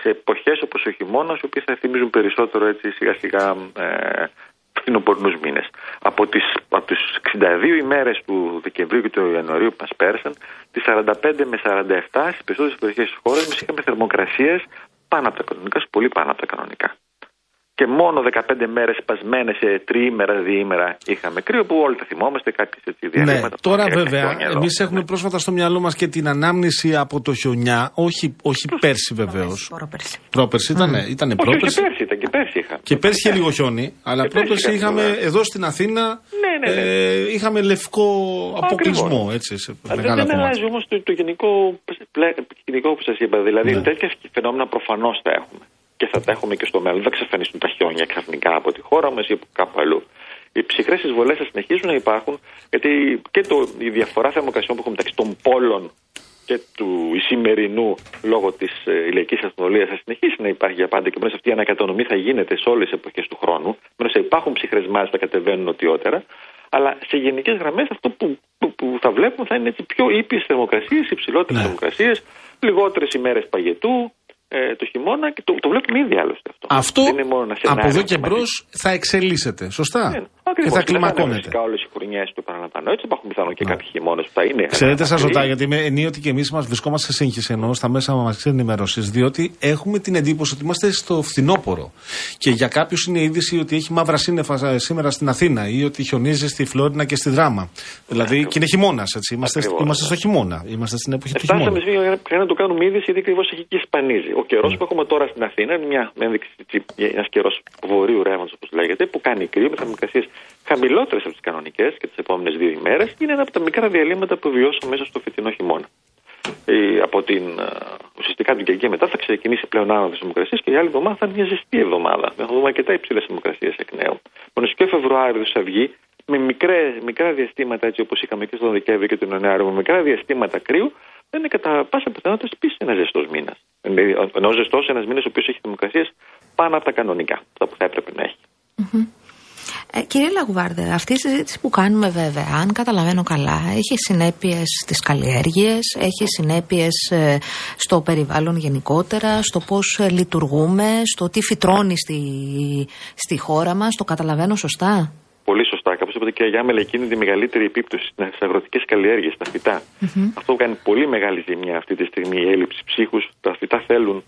σε εποχές όπως ο χειμώνας, οι οποίες θα θυμίζουν περισσότερο έτσι σιγά σιγά ε, φθινοπορεινούς μήνες. Από τις, από τις 62 ημέρες του Δεκεμβρίου και του Ιανουαρίου που μας πέρασαν, τις 45 με 47 στις περισσότερες περιοχές της χώρας μας είχαμε θερμοκρασίες πάνω από τα κανονικά, πολύ πάνω από τα κανονικά. Και μόνο 15 μέρες σπασμένες σε τριήμερα, διήμερα είχαμε κρύο που όλοι τα θυμόμαστε, κάποιε έτσι Ναι, διαλύματα. τώρα Έρχεται βέβαια, χρόνια εδώ. εμείς έχουμε πρόσφατα στο μυαλό μας και την ανάμνηση από το χιονιά, όχι, όχι πέρσι βεβαίως. Πρόπερση. Πρόπερσι ήταν, ήταν Όχι, όχι, πρόπερσι. και πέρσι ήταν, και πέρσι είχα. Και πέρσι είχε λίγο χιόνι, αλλά Και πέρσι πρόπερσι είχαμε, είχαμε ναι. εδώ στην Αθήνα. Ναι, ναι, ναι. ε, είχαμε λευκό αποκλεισμό, Ακριβώς. έτσι, σε Αλλά μεγάλα δεν κομμάτια. αλλάζει όμως το, το γενικό, πλε- γενικό που σας είπα. Δηλαδή Ναι. τέτοια φαινόμενα προφανώς θα έχουμε. Και θα τα έχουμε και στο μέλλον. Δεν θα εξαφανίσουν τα χιόνια ξαφνικά από τη χώρα μας ή από κάπου αλλού. Οι ψυχρές εισβολές θα συνεχίσουν να υπάρχουν, γιατί και το, η διαφορά θερμοκρασιών που έχουμε μεταξύ των πόλων και του σημερινού λόγω της ε, ηλιακής αστυνομίας θα συνεχίσει να υπάρχει για πάντα και μέσα αυτή η ανακατανομή θα γίνεται σε όλες τις εποχές του χρόνου. Μέσα θα υπάρχουν ψυχρές μάζε που θα κατεβαίνουν νοτιότερα. Αλλά σε γενικές γραμμές αυτό που, που, που θα βλέπουμε θα είναι έτσι πιο ήπιες θερμοκρασίες, υψηλότερες Ναι. θερμοκρασίες, λιγότερες ημέρες παγετού ε, το χειμώνα και το, το βλέπουμε ήδη άλλωστε αυτό. Αυτό Δεν είναι μόνο ένα από σενάριο εδώ και που μας μπρο θα εξελίσσεται. Σωστά; Ναι, και ακριβώς. θα Δεν είναι κλιμακώνεται. φυσικά όλες οι χρονιέ του επαναλαμβάνω. Έτσι υπάρχουν πιθανόν και κάποιοι χειμώνες που θα είναι. Ξέρετε, σας μακρύ. ρωτάω, γιατί είμαι ενίοτε και εμείς μας βρισκόμαστε σε σύγχυση ενώ στα μέσα μας ενημέρωση, διότι έχουμε την εντύπωση ότι είμαστε στο φθινόπωρο. Και για κάποιους είναι η είδηση ότι έχει μαύρα σύννεφα ε, σήμερα στην Αθήνα ή ότι χιονίζει στη Φλόρινα και στη Δράμα. Δηλαδή, και είναι χειμώνας, έτσι. Είμαστε, Ακριβώς, είμαστε ναι. στο χειμώνα. Είμαστε στην εποχή του Φτάσαμε χειμώνα. σε μια πρέπει να το κάνουμε είδηση γιατί ακριβώς έχει και σπανίζει. Ο καιρός που έχουμε τώρα στην Αθήνα είναι μια ένδειξη ένας καιρός βορείου ρεύματος, όπως λέγεται, που κάνει κρύο με θερμοκρασίες χαμηλότερες από τις κανονικές και τις επόμενες δύο ημέρες. Είναι ένα από τα μικρά διαλύματα που βιώσαμε μέσα στο φετινό χειμώνα. Ε, από την ε, ουσιαστικά την Κυριακή μετά θα ξεκινήσει πλέον άνοδο θερμοκρασία και η άλλη εβδομάδα θα είναι μια ζεστή εβδομάδα. Θα δούμε αρκετά υψηλές θερμοκρασίες εκ νέου. Μόνο και ο Φεβρουάριο θα βγει με μικρέ, μικρά διαστήματα έτσι όπως είχαμε και στον Δεκέμβριο και τον Ιανουάριο, με μικρά διαστήματα κρύου, δεν είναι κατά πάσα πιθανότητα επίση ένας ζεστός μήνας. Ενώ ζεστός ένας μήνας ο οποίος έχει θερμοκρασίες πάνω από τα κανονικά, αυτά που θα έπρεπε να έχει. Ε, κύριε Λαγουβάρδε, αυτή η συζήτηση που κάνουμε βέβαια, αν καταλαβαίνω καλά, έχει συνέπειες στις καλλιέργειες, έχει συνέπειες ε, στο περιβάλλον γενικότερα, στο πώς ε, λειτουργούμε, στο τι φυτρώνει στη, στη χώρα μας, το καταλαβαίνω σωστά; Πολύ σωστά. Κάπω είπατε και η Γιάμελα, εκείνη τη μεγαλύτερη επίπτωση στις αγροτικές καλλιέργειες, στα φυτά. Αυτό που κάνει πολύ μεγάλη ζημιά αυτή τη στιγμή η έλλειψη ψύχους. Τα φυτά θέλουν.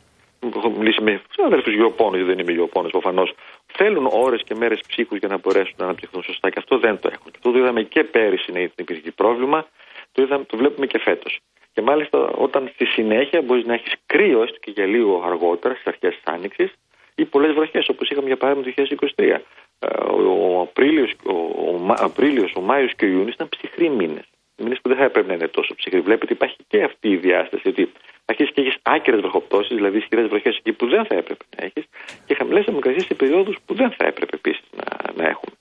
Έχω μιλήσει με αδερφούς γεωπόνους, δεν είμαι γεωπόνος προφανώς. Θέλουν ώρες και μέρες ψύχους για να μπορέσουν να αναπτυχθούν σωστά και αυτό δεν το έχουν. Και αυτό το είδαμε και πέρυσι να υπήρχε πρόβλημα, το, είδαμε, το βλέπουμε και φέτος. Και μάλιστα όταν στη συνέχεια μπορείς να έχεις κρύο, έστω και για λίγο αργότερα, στις αρχές της άνοιξης, ή πολλές βροχές, όπως είχαμε για παράδειγμα το 2023. Ε, Ο Απρίλιος, ο, ο, Μα- Απρίλιος, ο Μάιος και ο Ιούνιο ήταν ψυχροί μήνες. Μήνες που δεν θα έπρεπε να είναι τόσο ψυχροί. Βλέπετε υπάρχει και αυτή η διάσταση. Ότι αρχίζεις και έχεις άκυρες βροχοπτώσεις, δηλαδή ισχυρές βροχές εκεί που δεν θα έπρεπε να έχεις και χαμηλές θερμοκρασίες σε περιόδου που δεν θα έπρεπε επίσης να, να έχουμε.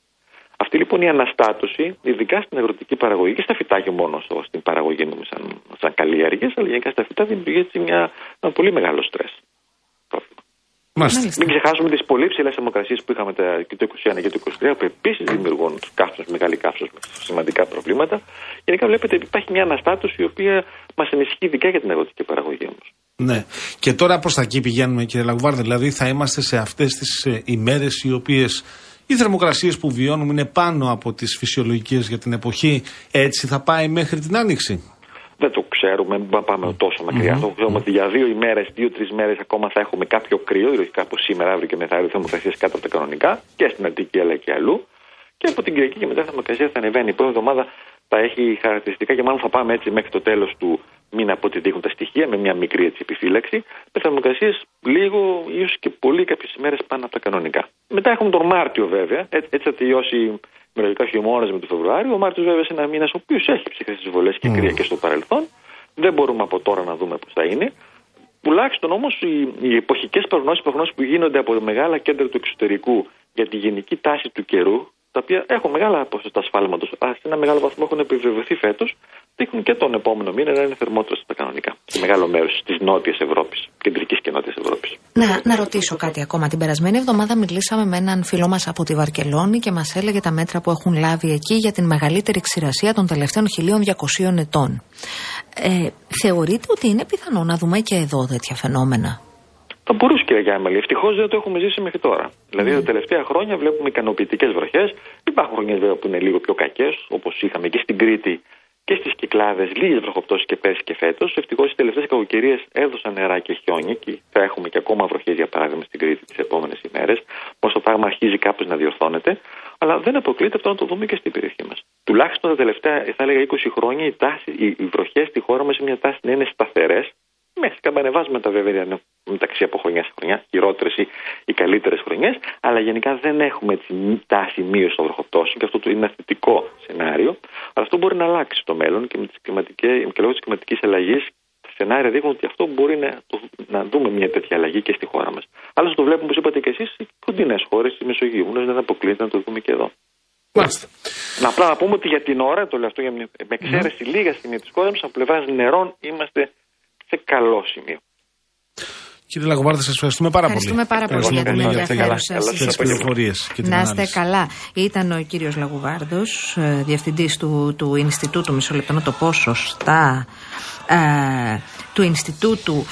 Αυτή λοιπόν η αναστάτωση, ειδικά στην αγροτική παραγωγή και στα φυτά και μόνο στο- στην παραγωγή μου σαν, σαν καλλιέργειες, αλλά γενικά στα φυτά δημιουργεί έτσι μια, ένα πολύ μεγάλο στρες. Μάλιστα. Μην ξεχάσουμε τις πολύ ψηλές θερμοκρασίες που είχαμε τα, και το 2021 και το 2023, που επίσης δημιουργούν καύσωνε, μεγάλη καύσωνε με σημαντικά προβλήματα. Γενικά βλέπετε ότι υπάρχει μια αναστάτωση η οποία μας ενισχύει ειδικά για την αγροτική παραγωγή όμως. Ναι. Και τώρα προς τα εκεί πηγαίνουμε, κύριε Λαγουβάρδε. Δηλαδή θα είμαστε σε αυτές τις ε, ημέρες οι οποίες οι θερμοκρασίες που βιώνουμε είναι πάνω από τις φυσιολογικές για την εποχή. Έτσι θα πάει μέχρι την άνοιξη. Δεν το ξέρουμε, μην πάμε τόσο μακριά. Το ξέρουμε ότι για δύο ημέρες, δύο-τρεις μέρες ακόμα θα έχουμε κάποιο κρύο, δηλαδή κάπου σήμερα, αύριο και μετά, θερμοκρασίε κάτω από τα κανονικά και στην Αττική αλλά και αλλού. Και από την Κυριακή και μετά η θερμοκρασία θα ανεβαίνει. Η πρώτη εβδομάδα θα έχει χαρακτηριστικά και μάλλον θα πάμε έτσι μέχρι το τέλος του μήνα από ό,τι δείχνουν τα στοιχεία, με μια μικρή έτσι, επιφύλαξη, με θερμοκρασίε λίγο, ίσως και πολύ κάποιες ημέρες πάνω από τα κανονικά. Μετά έχουμε τον Μάρτιο βέβαια, έτσι, έτσι θα τελειώσει μερικά χειμώνα με τον Φεβρουάριο. Ο Μάρτιος βέβαια είναι ένα μήνας ο οποίος έχει ψυχρές εισβολέ και κρύα και στο παρελθόν. Δεν μπορούμε από τώρα να δούμε πώς θα είναι. Τουλάχιστον όμως οι, οι εποχικές προγνώσεις, προγνώσεις που γίνονται από μεγάλα κέντρα του εξωτερικού για τη γενική τάση του καιρού, τα οποία έχουν μεγάλα ποσοστά ασφάλματο, αλλά σε ένα μεγάλο βαθμό έχουν επιβεβαιωθεί φέτος, δείχνουν και τον επόμενο μήνα να είναι θερμότερο στα κανονικά. Σε μεγάλο μέρος της Νότιας Ευρώπης, κεντρικής και Νότιας Ευρώπης. Να, να ρωτήσω κάτι ακόμα. Την περασμένη εβδομάδα μιλήσαμε με έναν φίλο μας από τη Βαρκελόνη και μας έλεγε τα μέτρα που έχουν λάβει εκεί για την μεγαλύτερη ξηρασία των τελευταίων 1200 ετών. Ε, θεωρείτε ότι είναι πιθανό να δούμε και εδώ τέτοια φαινόμενα; Θα μπορούσε κύριε Γιάμελη. Ευτυχώς δεν το έχουμε ζήσει μέχρι τώρα. Δηλαδή τα τελευταία χρόνια βλέπουμε ικανοποιητικές βροχές. Υπάρχουν χρονιές βέβαια που είναι λίγο πιο κακές, όπως είχαμε και στην Κρήτη και στις κυκλάδες λίγες βροχοπτώσεις και πέρσι και φέτος. Ευτυχώς οι τελευταίες κακοκαιρίες έδωσαν νερά και χιόνι και θα έχουμε και ακόμα βροχές για παράδειγμα στην Κρήτη τις επόμενες ημέρες. Πώ το πράγμα αρχίζει κάπως να διορθώνεται. Αλλά δεν αποκλείεται αυτό να το δούμε και στην περιοχή μας. Τουλάχιστον τα τελευταία, θα έλεγα 20 χρόνια, οι, τάσεις, οι, οι βροχές στη χώρα μας είναι μια τάση να είναι σταθερές. Με σκαμπανεβάσματα βέβαια είναι μεταξύ από χρονιά σε χρονιά, χειρότερες ή οι καλύτερες χρονιές, αλλά γενικά δεν έχουμε έτσι τάση μείωση των βροχοπτώσεων και αυτό το είναι ένα θετικό σενάριο. Αλλά αυτό μπορεί να αλλάξει στο μέλλον και, με τις κλιματικές, και λόγω της κλιματικής αλλαγής τα σενάρια δείχνουν ότι αυτό μπορεί να, το, να δούμε μια τέτοια αλλαγή και στη χώρα μας. Άλλωστε το βλέπουμε, όπως είπατε και εσείς, σε κοντινές χώρες τη Μεσογείου. Δεν αποκλείεται να το δούμε και εδώ. Μάλιστα. Να απλά να πούμε ότι για την ώρα, το λέω αυτό για μια, με εξαίρεση λίγα σημεία της χώρας μας, από πλευράς νερών είμαστε σε καλό σημείο. Κύριε Λαγοβάρδη, σας ευχαριστούμε πάρα πολύ. Ευχαριστούμε πάρα πολύ για την για ενδιαφέρουσα τις συζήτηση. πληροφορίες και την Να είστε ανάλυση. καλά. Ήταν ο κύριος Λαγουβάρδο, διευθυντής του, του Ινστιτούτου, μισό λεπτό να το πω σωστά, ε, του Ινστιτούτου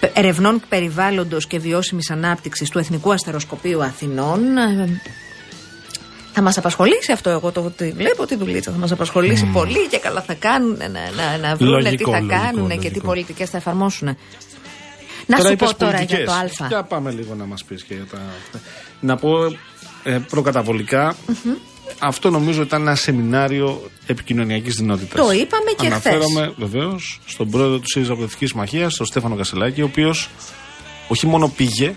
ε, Ερευνών Περιβάλλοντος και Βιώσιμης Ανάπτυξης του Εθνικού Αστεροσκοπείου Αθηνών. Ε, θα μας απασχολήσει αυτό. Εγώ το ότι βλέπω τη δουλίτσα. Θα μας απασχολήσει πολύ και καλά θα κάνουν να, να, να βρουν τι Λογικό, θα λογικό, κάνουν και τι λογικό. πολιτικές θα εφαρμόσουν. Να σου είπες πω τώρα για πολιτικές. το Α. Για πάμε λίγο να μας πεις και για τα. Να πω ε, προκαταβολικά. Αυτό νομίζω ήταν ένα σεμινάριο επικοινωνιακής δυνότητα. Το είπαμε και Αναφέρομαι βεβαίως στον πρόεδρο του ΣΥΡΙΖΑ Προοδευτικής Συμμαχίας, τον Στέφανο Κασελάκη, ο οποίος όχι μόνο πήγε,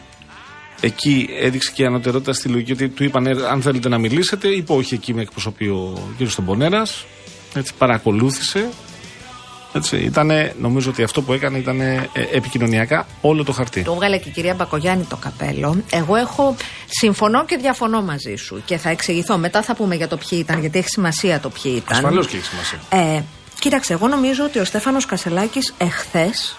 εκεί έδειξε και ανωτερότητα στη λογική ότι του είπαν «Ε, αν θέλετε να μιλήσετε. Είπε όχι, εκεί με εκπροσωπεί ο κ. Τομπονέρα. Έτσι παρακολούθησε. Έτσι, ήτανε, νομίζω ότι αυτό που έκανε ήταν επικοινωνιακά όλο το χαρτί. Το έβγαλε και η κυρία Μπακογιάννη το καπέλο. Εγώ έχω. Συμφωνώ και διαφωνώ μαζί σου και θα εξηγηθώ. Μετά θα πούμε για το ποιοι ήταν, γιατί έχει σημασία το ποιοι ήταν. Ασφαλώς και έχει σημασία. Ε, κοίταξε, εγώ νομίζω ότι ο Στέφανος Κασελάκης εχθές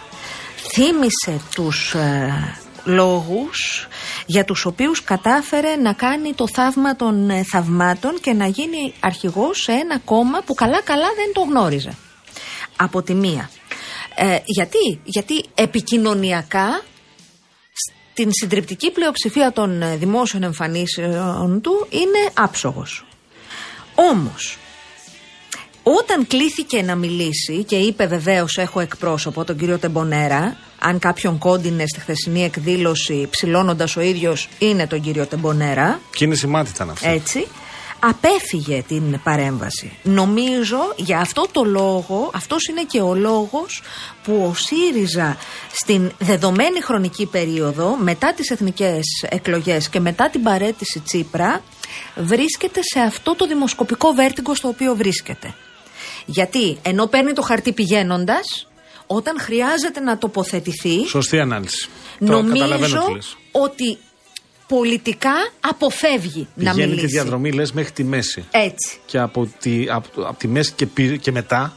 θύμισε τους ε, λόγους για τους οποίους κατάφερε να κάνει το θαύμα των ε, θαυμάτων και να γίνει αρχηγός σε ένα κόμμα που καλά καλά δεν το γνώριζε. Από τη μία. Ε, γιατί, γιατί επικοινωνιακά στην συντριπτική πλειοψηφία των ε, δημόσιων εμφανίσεων του είναι άψογος. Όμως, όταν κλήθηκε να μιλήσει και είπε βεβαίως έχω εκπρόσωπο τον κύριο Τεμπονέρα, αν κάποιον κόντινε στη χθεσινή εκδήλωση ψηλώνοντας ο ίδιος είναι τον κύριο Τεμπονέρα, Κίνηση μάτι ήταν αυτή. έτσι, απέφυγε την παρέμβαση. Νομίζω για αυτό το λόγο, αυτός είναι και ο λόγος που ο ΣΥΡΙΖΑ στην δεδομένη χρονική περίοδο, μετά τις εθνικές εκλογές και μετά την παρέτηση Τσίπρα, βρίσκεται σε αυτό το δημοσκοπικό βέρτιγκο στο οποίο βρίσκεται. Γιατί ενώ παίρνει το χαρτί πηγαίνοντας, όταν χρειάζεται να τοποθετηθεί, Σωστή ανάλυση. Το καταλαβαίνω νομίζω τι λες. ότι πολιτικά αποφεύγει να Πηγαίνει μιλήσει. τη διαδρομή, λες, μέχρι τη μέση. Έτσι. Και από τη, από, από τη μέση και, πι- και μετά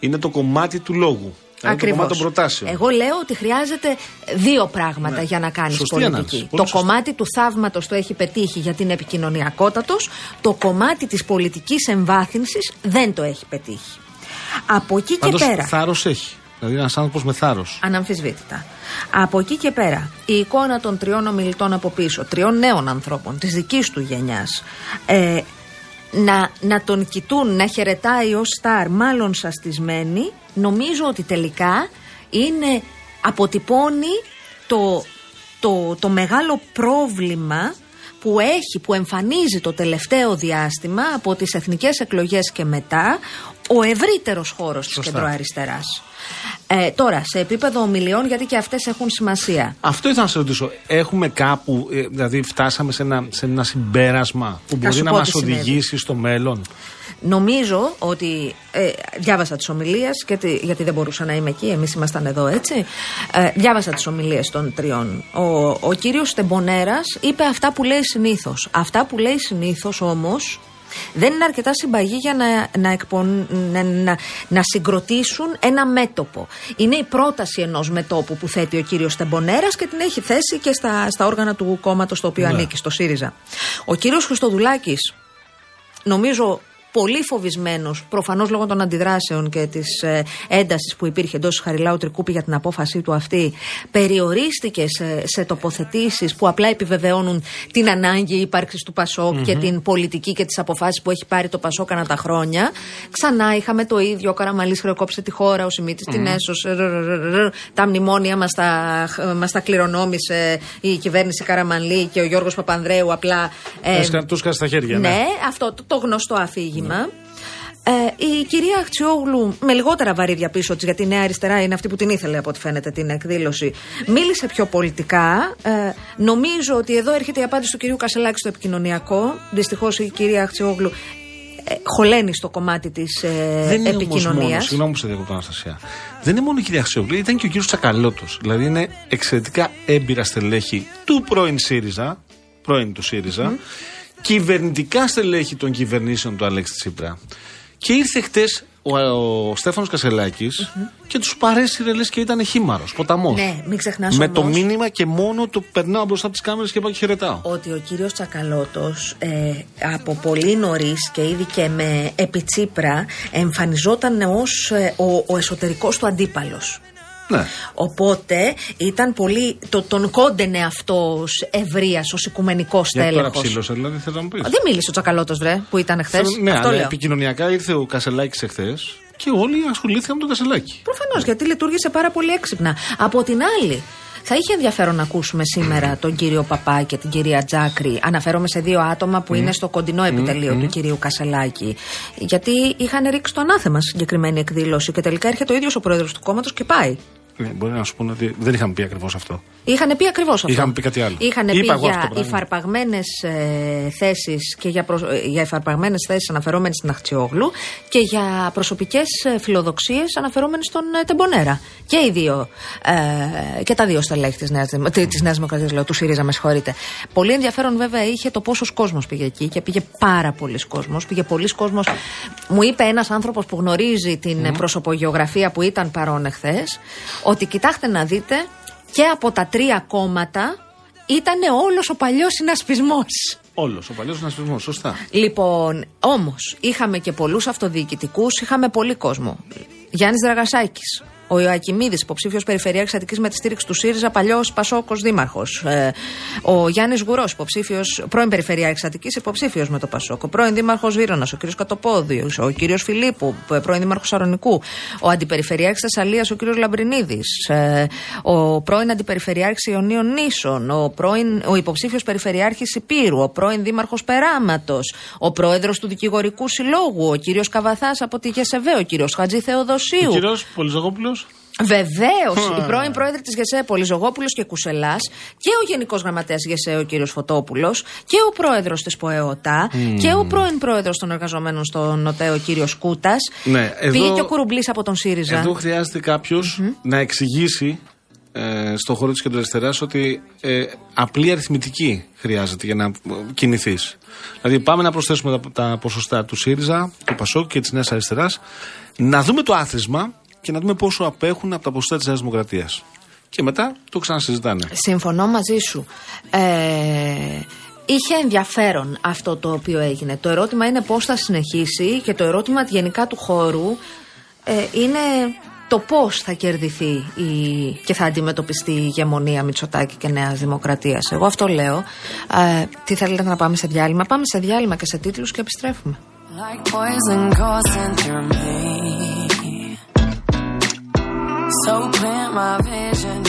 είναι το κομμάτι του λόγου. Δηλαδή το κομμάτι των προτάσεων. Εγώ λέω ότι χρειάζεται δύο πράγματα Ναι. για να κάνεις Σωστή πολιτική. ανάλυση. Το Πολύ σωστή. κομμάτι του θαύματος το έχει πετύχει γιατί είναι επικοινωνιακότατος. Το κομμάτι της πολιτικής εμβάθυνσης δεν το έχει πετύχει. Από εκεί Πάντως, και πέρα. θάρρος έχει. Δηλαδή ένας άνθρωπος με θάρρος. Αναμφισβήτητα. Από εκεί και πέρα, η εικόνα των τριών ομιλητών από πίσω, τριών νέων ανθρώπων της δικής του γενιάς, ε, να, να τον κοιτούν, να χαιρετάει ως στάρ, μάλλον σαστισμένη, νομίζω ότι τελικά είναι, αποτυπώνει το, το, το μεγάλο πρόβλημα που έχει, που εμφανίζει το τελευταίο διάστημα από τις εθνικές εκλογές και μετά ο ευρύτερος χώρος της Σωστά. κεντροαριστεράς. Ε, τώρα, σε επίπεδο ομιλιών, γιατί και αυτές έχουν σημασία. Αυτό ήθελα να σε ρωτήσω. Έχουμε κάπου, ε, δηλαδή φτάσαμε σε ένα, σε ένα συμπέρασμα που μπορεί σου να πω μας τι συνέβη. οδηγήσει στο μέλλον; Νομίζω ότι. Ε, διάβασα τις ομιλίες, γιατί δεν μπορούσα να είμαι εκεί, εμείς ήμασταν εδώ έτσι. Ε, διάβασα τις ομιλίες των τριών. Ο, ο κύριος Τεμπονέρα είπε αυτά που λέει συνήθως. Αυτά που λέει συνήθως όμως δεν είναι αρκετά συμπαγή για να, να, εκπον- να, να, να συγκροτήσουν ένα μέτωπο. Είναι η πρόταση ενός μετόπου που θέτει ο κύριος Τεμπονέρα και την έχει θέσει και στα, στα όργανα του κόμματος το οποίο Ναι. ανήκει, στο ΣΥΡΙΖΑ. Ο κύριος Χριστοδουλάκης νομίζω πολύ φοβισμένος, προφανώς λόγω των αντιδράσεων και της ε, έντασης που υπήρχε εντός Χαριλάου Τρικούπη για την απόφασή του αυτή, περιορίστηκε σε, σε τοποθετήσεις που απλά επιβεβαιώνουν την ανάγκη ύπαρξης του πασοκ και την πολιτική και τις αποφάσεις που έχει πάρει το Πασόκ ανά τα χρόνια. Ξανά είχαμε το ίδιο. Ο Καραμαλής χρεοκόψε τη χώρα, ο Σιμίτης την έσωσε. ρ, ρ, ρ, ρ, Τα μνημόνια μας τα, μας τα κληρονόμησε η κυβέρνηση Καραμαλή και ο Γιώργος Παπανδρέου απλά. ε, Τους σκάσει στα χέρια. ναι, Ναι. αυτό το, το γνωστό αφήγημα. Ε, η κυρία Αχτσιόγλου, με λιγότερα βαρύδια πίσω της, γιατί η Νέα Αριστερά είναι αυτή που την ήθελε από ό,τι φαίνεται την εκδήλωση, μίλησε πιο πολιτικά. Ε, νομίζω ότι εδώ έρχεται η απάντηση του κυρίου Κασελάκη στο επικοινωνιακό. Δυστυχώς η κυρία Αχτσιόγλου ε, χωλαίνει στο κομμάτι της ε, Δεν είναι όμως επικοινωνίας. μόνος, συγγνώμη που σε διακοπτώ, Αναστασία. Δεν είναι μόνο η κυρία Αξιόγλου, ήταν και ο κύριος Τσακαλώτος. Δηλαδή είναι εξαιρετικά έμπειρα στελέχη του πρώην ΣΥΡΙΖΑ, πρώην του ΣΥΡΙΖΑ, κυβερνητικά στελέχη των κυβερνήσεων του Αλέξη Τσίπρα. Και ήρθε χτες ο, ο Στέφανος Κασελάκης και τους παρέσυρε λες και ήταν χήμαρος, ποταμός. Ναι, μην ξεχνάς Με το μήνυμα και μόνο το περνάω μπροστά από τις κάμερες και πάω και χαιρετάω. ότι ο κύριος Τσακαλώτος ε, από πολύ νωρίς και ήδη και με επιτσίπρα εμφανιζόταν ως ε, ο, ο εσωτερικός του αντίπαλος. Ναι. Οπότε ήταν πολύ. Το, τον κόντενε αυτός ω ευρείας, ως οικουμενικός Γιατί τώρα στέλεχο. ψήλωσε, δηλαδή θέλω να μου πεις. Δεν μίλησε ο Τσακαλώτος, βρε, που ήταν χθες. Ναι, αυτό αλλά λέω. επικοινωνιακά ήρθε ο Κασελάκης εχθές και όλοι ασχολήθηκαν με τον Κασελάκη. Προφανώς, γιατί λειτουργήσε πάρα πολύ έξυπνα. Από την άλλη, θα είχε ενδιαφέρον να ακούσουμε σήμερα τον κύριο Παπά και την κυρία Τζάκρη. Αναφέρομαι σε δύο άτομα που είναι στο κοντινό επιτελείο του κυρίου Κασελάκη. Γιατί είχαν ρίξει το ανάθεμα στη συγκεκριμένη εκδήλωση και τελικά έρχεται ο ίδιος ο πρόεδρος του κόμματος και πάει. Ναι, μπορεί να σου πούνε ότι δεν είχαμε πει ακριβώς αυτό. Είχαν πει ακριβώς αυτό. Είχαμε πει κάτι άλλο. Είχαν πει Είπα εγώ αυτό για το πράγμα. υφαρπαγμένες ε, θέσεις και για, προσ... ε, για υφαρπαγμένες θέσεις αναφερόμενες στην Αχτσιόγλου και για προσωπικές φιλοδοξίες αναφερόμενες στον ε, Τεμπονέρα. Και οι δύο. Ε, και τα δύο στελέχη της Νέας της Νέας Δημοκρατίας, λέω, τους ΣΥΡΙΖΑ, με συγχωρείτε. Πολύ ενδιαφέρον βέβαια είχε το πόσος κόσμος πήγε εκεί και πήγε πάρα πολλοί κόσμος. Πήγε πολλοί κόσμος. Μου είπε ένας άνθρωπος που γνωρίζει την ε, προσωπογεωγραφία που ήταν παρόν εχθές, ότι κοιτάξτε να δείτε και από τα τρία κόμματα ήταν όλος ο παλιός συνασπισμός. Όλος ο παλιός συνασπισμός, σωστά. Λοιπόν, όμως είχαμε και πολλούς αυτοδιοικητικούς, είχαμε πολύ κόσμο. Γιάννης Δραγασάκης. Ο Ιωακιμίδη, υποψήφιος Περιφερειάρχη Αττική με τη στήριξη του ΣΥΡΙΖΑ, παλιός Πασόκος Δήμαρχος. Ε, ο Γιάννης Γουρός, πρώην Περιφερειάρχη Αττική, υποψήφιος με το Πασόκο. Πρώην Δήμαρχος Βύρονα, ο κ. Κατοπόδιο. Ο κ. Φιλίππου, π- πρώην Δήμαρχος Σαρονικού. Ο Αντιπεριφερειάρχη Θεσσαλίας, ο κ. Λαμπρινίδης. Ε, ο πρώην Αντιπεριφερειάρχης Ιωνίων Νήσων. Ο, πρώην, ο υποψήφιος Περιφερειάρχης Υπήρου. Ο πρώην Δήμαρχος Περάματος. Ο πρόεδρος του Δικηγορικού Συλλόγου. Ο κ. Καβαθάς από τη ΓΕΣΕΒΕ. Ο κ. Χατζη Θεοδοσίου. Ο κύριος Πολυζογόπουλο. Βεβαίως. Η πρώην πρόεδρε της ΓΕΣΕ, Πολυζογόπουλο και Κουσελάς, και ο Γενικός Γραμματέας ΓΕΣΕ, ο κύριος Φωτόπουλος, και ο πρόεδρος της ΠΟΕΟΤΑ, και ο πρώην πρόεδρος των εργαζομένων στον ΟΤΕ, ο κύριος Κούτας. Ναι, εδώ- Πήγε και ο Κουρουμπλή από τον ΣΥΡΙΖΑ. Εδώ χρειάζεται κάποιος να εξηγήσει ε, στον χώρο της κεντροαριστεράς ότι ε, απλή αριθμητική χρειάζεται για να κινηθείς. Δηλαδή, πάμε να προσθέσουμε τα, τα ποσοστά του ΣΥΡΙΖΑ, του ΠΑΣΟΚ και της Νέας Αριστεράς, να δούμε το άθροισμα και να δούμε πόσο απέχουν από τα ποσοστά της Νέας Δημοκρατίας. Και μετά το ξανασυζητάνε. Συμφωνώ μαζί σου. Ε, είχε ενδιαφέρον αυτό το οποίο έγινε. Το ερώτημα είναι πώς θα συνεχίσει και το ερώτημα γενικά του χώρου ε, είναι το πώς θα κερδιθεί η, και θα αντιμετωπιστεί η ηγεμονία Μητσοτάκη και Νέας Δημοκρατίας. Εγώ αυτό λέω. Ε, τι θέλετε να πάμε σε διάλειμμα; Πάμε σε διάλειμμα και σε τίτλους και επιστρέφουμε. Like poison coursing through me. So clear, my vision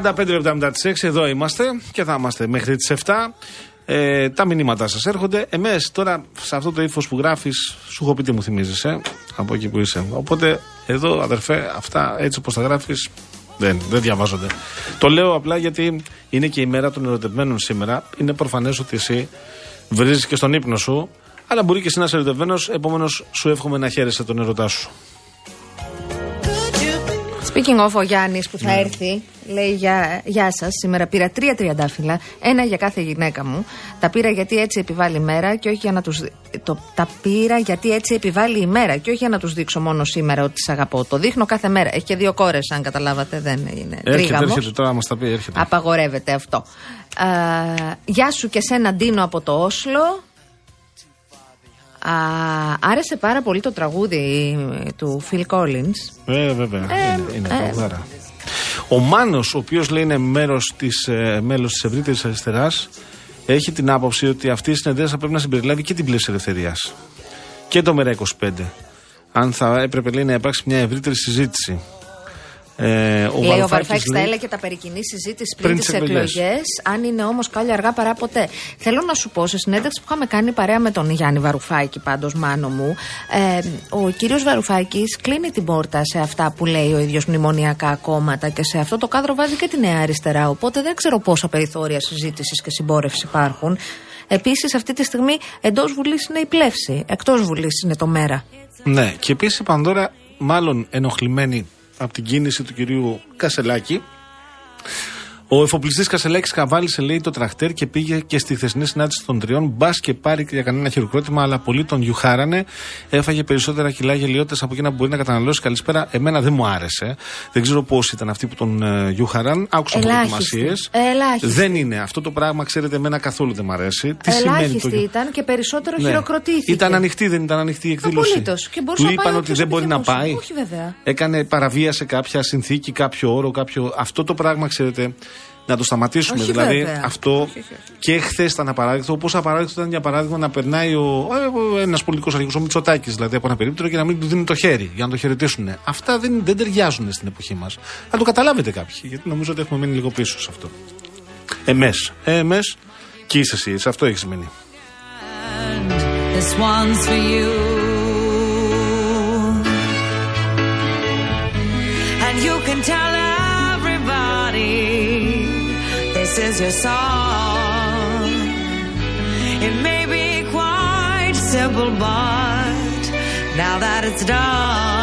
35 λεπτά μετά τις 6 εδώ είμαστε και θα είμαστε μέχρι τις 7. Ε, τα μηνύματά σας έρχονται. Εμές τώρα σε αυτό το ύφος που γράφεις, σου έχω πει τι μου θυμίζεις, ε, από εκεί που είσαι. Οπότε εδώ αδερφέ, αυτά έτσι όπως τα γράφεις, δεν, δεν διαβάζονται. Το λέω απλά γιατί είναι και η μέρα των ερωτευμένων σήμερα. Είναι προφανές ότι εσύ βρίζεις και στον ύπνο σου, αλλά μπορεί και εσύ να είσαι ερωτευμένος. Επομένως, σου εύχομαι να χαίρεσαι τον ερωτά σου. Speaking of, ο Γιάννης που θα έρθει, λέει: Γεια, γεια σας. Σήμερα πήρα τρία τριαντάφυλλα, ένα για κάθε γυναίκα μου. Τα πήρα γιατί έτσι επιβάλλει η μέρα και όχι για να τους. Το, τα πήρα γιατί έτσι επιβάλλει η μέρα και όχι για να τους δείξω μόνο σήμερα ότι τι αγαπώ. Το δείχνω κάθε μέρα. Έχει και δύο κόρες, αν καταλάβατε. Δεν είναι Έρχεται, τρίγαμος. έρχεται τώρα να μας τα πει, έρχεται. Απαγορεύεται αυτό. Α, γεια σου και σένα Ντίνο από το Όσλο. Α, άρεσε πάρα πολύ το τραγούδι του Phil Collins. Ε, βέβαια. είναι είναι τραγουδάρα. Ο Μάνος, ο οποίος λέει είναι μέρος της, ε, μέλος της ευρύτερης αριστεράς, έχει την άποψη ότι αυτή η συνεδρία θα πρέπει να συμπεριλάβει και την πλαίσια ελευθερίας. Και το ΜΕΡΑ25. Αν θα έπρεπε λέει, να υπάρξει μια ευρύτερη συζήτηση. Ε, ο Λέει ο Βαρουφάκης Βαρουφάκης θα λέει- έλεγε τα περικοινή συζήτηση Πριν πριν τις τις εκλογές. εκλογές. Αν είναι όμως κάλλιο αργά παρά ποτέ. Θέλω να σου πω, σε συνέντευξη που είχαμε κάνει παρέα με τον Γιάννη Βαρουφάκη, πάντως μάνο μου, ε, ο κύριος Βαρουφάκης κλείνει την πόρτα σε αυτά που λέει ο ίδιος μνημονιακά κόμματα και σε αυτό το κάδρο βάζει και τη Νέα Αριστερά. Οπότε δεν ξέρω πόσα περιθώρια συζήτησης και συμπόρευση υπάρχουν. Επίσης, αυτή τη στιγμή εντός Βουλής είναι η πλεύση. Εκτός Βουλής είναι το μέρα. Ναι, και επίσης η Πανδώρα, μάλλον ενοχλημένη από την κίνηση του κυρίου Κασελάκη, ο εφοπλιστής Κασελάκης καβάλισε, λέει, το τραχτέρ και πήγε και στη χθεσινή συνάντηση των τριών. Μπας και πάρει για κανένα χειροκρότημα, αλλά πολλοί τον γιουχάρανε. Έφαγε περισσότερα κιλά γελιότητε από εκείνα που μπορεί να καταναλώσει. Καλησπέρα. Εμένα δεν μου άρεσε. Δεν ξέρω πώς ήταν αυτοί που τον ε, γιουχάραν. Άκουσα Ελάχιστοι. προετοιμασίες. Ελάχιστοι. Δεν είναι. Αυτό το πράγμα, ξέρετε, εμένα καθόλου δεν μου αρέσει. Τι σημαίνει το Ελάχιστη γιου- ήταν και περισσότερο Ναι. χειροκροτήθηκε. Ήταν ανοιχτή, δεν ήταν ανοιχτή η εκδήλωση. Απολύτως. Και μπορούσε Του να πάει είπαν όποιος ότι δεν μπορεί να επιθυμούσε. πάει. Όχι, βέβαια. Έκανε, παραβίασε κάποια συνθήκη, κάποιο όρο, κάποιο. Αυτό το πράγμα, ξέρετε, να το σταματήσουμε. Όχι, δηλαδή, βέβαια. αυτό και χθες ήταν απαράδεκτο. Όπως απαράδεκτο ήταν για παράδειγμα να περνάει ο, ένας πολιτικός αρχηγός, ο Μητσοτάκης, δηλαδή από ένα περίπτερο και να μην του δίνει το χέρι για να το χαιρετήσουν. Αυτά δεν, δεν ταιριάζουν στην εποχή μας. Θα το καταλάβετε κάποιοι, γιατί νομίζω ότι έχουμε μείνει λίγο πίσω σε αυτό. Εμές. Εμές και είσαι εσύ, σε αυτό έχει μείνει. This one's for you. And you can tell everybody this is your song. It may be quite simple, but now that it's done,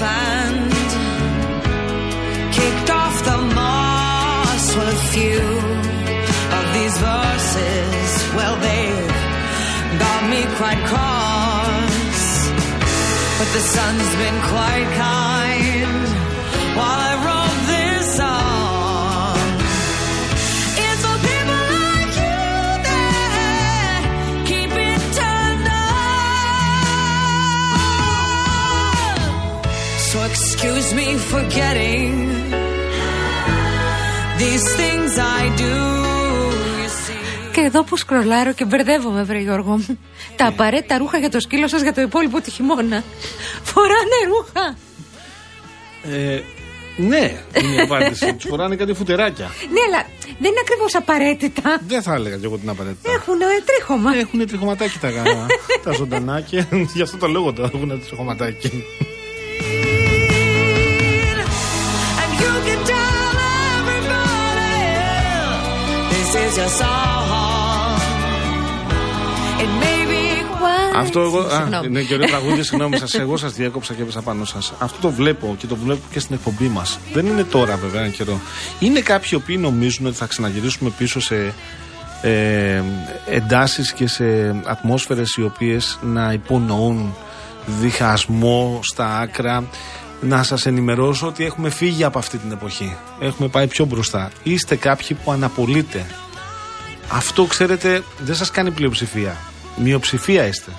the and kicked off the moss with a few of these verses. Well, they've got me quite cross, but the sun's been quite kind excuse me for getting these things I do. You see. Και εδώ που σκρολάρω και μπερδεύομαι, βρε Γιώργο μου. Τα απαραίτητα ρούχα για το σκύλο σας για το υπόλοιπο τη χειμώνα. Φοράνε ρούχα. Ε, ναι, είναι η απάντηση. Τους φοράνε κάτι φουτεράκια. Ναι, αλλά δεν είναι ακριβώς απαραίτητα. Δεν θα έλεγα κι εγώ την απαραίτητα. Έχουν ε, τρίχωμα. Έχουν τριχωματάκι τα, τα ζωντανά και γι' αυτό το λόγο το έχουν τριχωματάκι. Αυτό εγώ. Α, Συγγνώμη. είναι και ωραίο τραγούδι, συγγνώμη σας. Εγώ σας διέκοψα και έπεσα πάνω σας. Αυτό το βλέπω και το βλέπω και στην εκπομπή μας. Δεν είναι τώρα βέβαια ένα καιρό. Είναι κάποιοι οι οποίοι νομίζουν ότι θα ξαναγυρίσουμε πίσω σε ε, εντάσεις και σε ατμόσφαιρες οι οποίες να υπονοούν διχασμό στα άκρα. να σας ενημερώσω ότι έχουμε φύγει από αυτή την εποχή. Έχουμε πάει πιο μπροστά. Είστε κάποιοι που αναπολείτε. Αυτό ξέρετε δεν σας κάνει πλειοψηφία. Μειοψηφία είστε.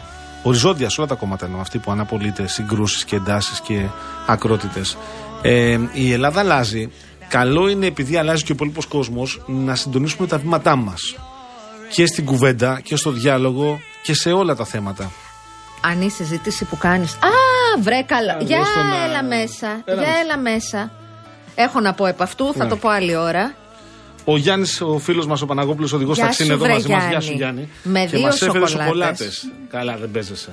Οριζόντια σε όλα τα κόμματα εννοώ. Αυτοί που αναπολείτε συγκρούσεις και εντάσεις και ακρότητες. Ε, η Ελλάδα αλλάζει. Καλό είναι επειδή αλλάζει και ο υπόλοιπος κόσμος να συντονίσουμε τα βήματά μας. Και στην κουβέντα και στο διάλογο και σε όλα τα θέματα. Αν η συζήτηση που κάνεις. Α, βρε καλά. Α, Για δώσ' τον, α, έλα μέσα. έλα Για μέσα. έλα μέσα. Έχω να πω επ' αυτού, θα Ναι. το πω άλλη ώρα. Ο Γιάννης, ο φίλος μας, ο Παναγόπουλος, οδηγός Γεια ταξί, σου, είναι εδώ βρε, μαζί μας. Γεια Γιάννη. σου, Γιάννη. Με και δύο μας έφερε σοκολάτες. σοκολάτες. Καλά, δεν παίζεσαι.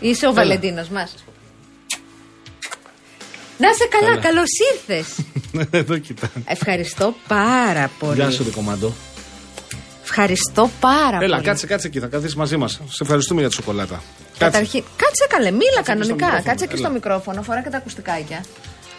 Είσαι ο Έλα. Βαλεντίνος μας. Να σε καλά, Καλά. καλώς ήρθες. εδώ κοιτά. Ευχαριστώ πάρα πολύ. Γεια σου, ρε κομμάντο. Ευχαριστώ πάρα Έλα, πολύ. κάτσε, κάτσε εκεί, θα καθίσεις μαζί μας. Σε ευχαριστούμε για τη σοκολάτα. Κάτσε. Καταρχήν, κάτσε καλέ, μίλα στο κανονικά. μικρόφωνο, Κάτσε και έλα. στο μικρόφωνο, φορά και τα ακουστικάκια.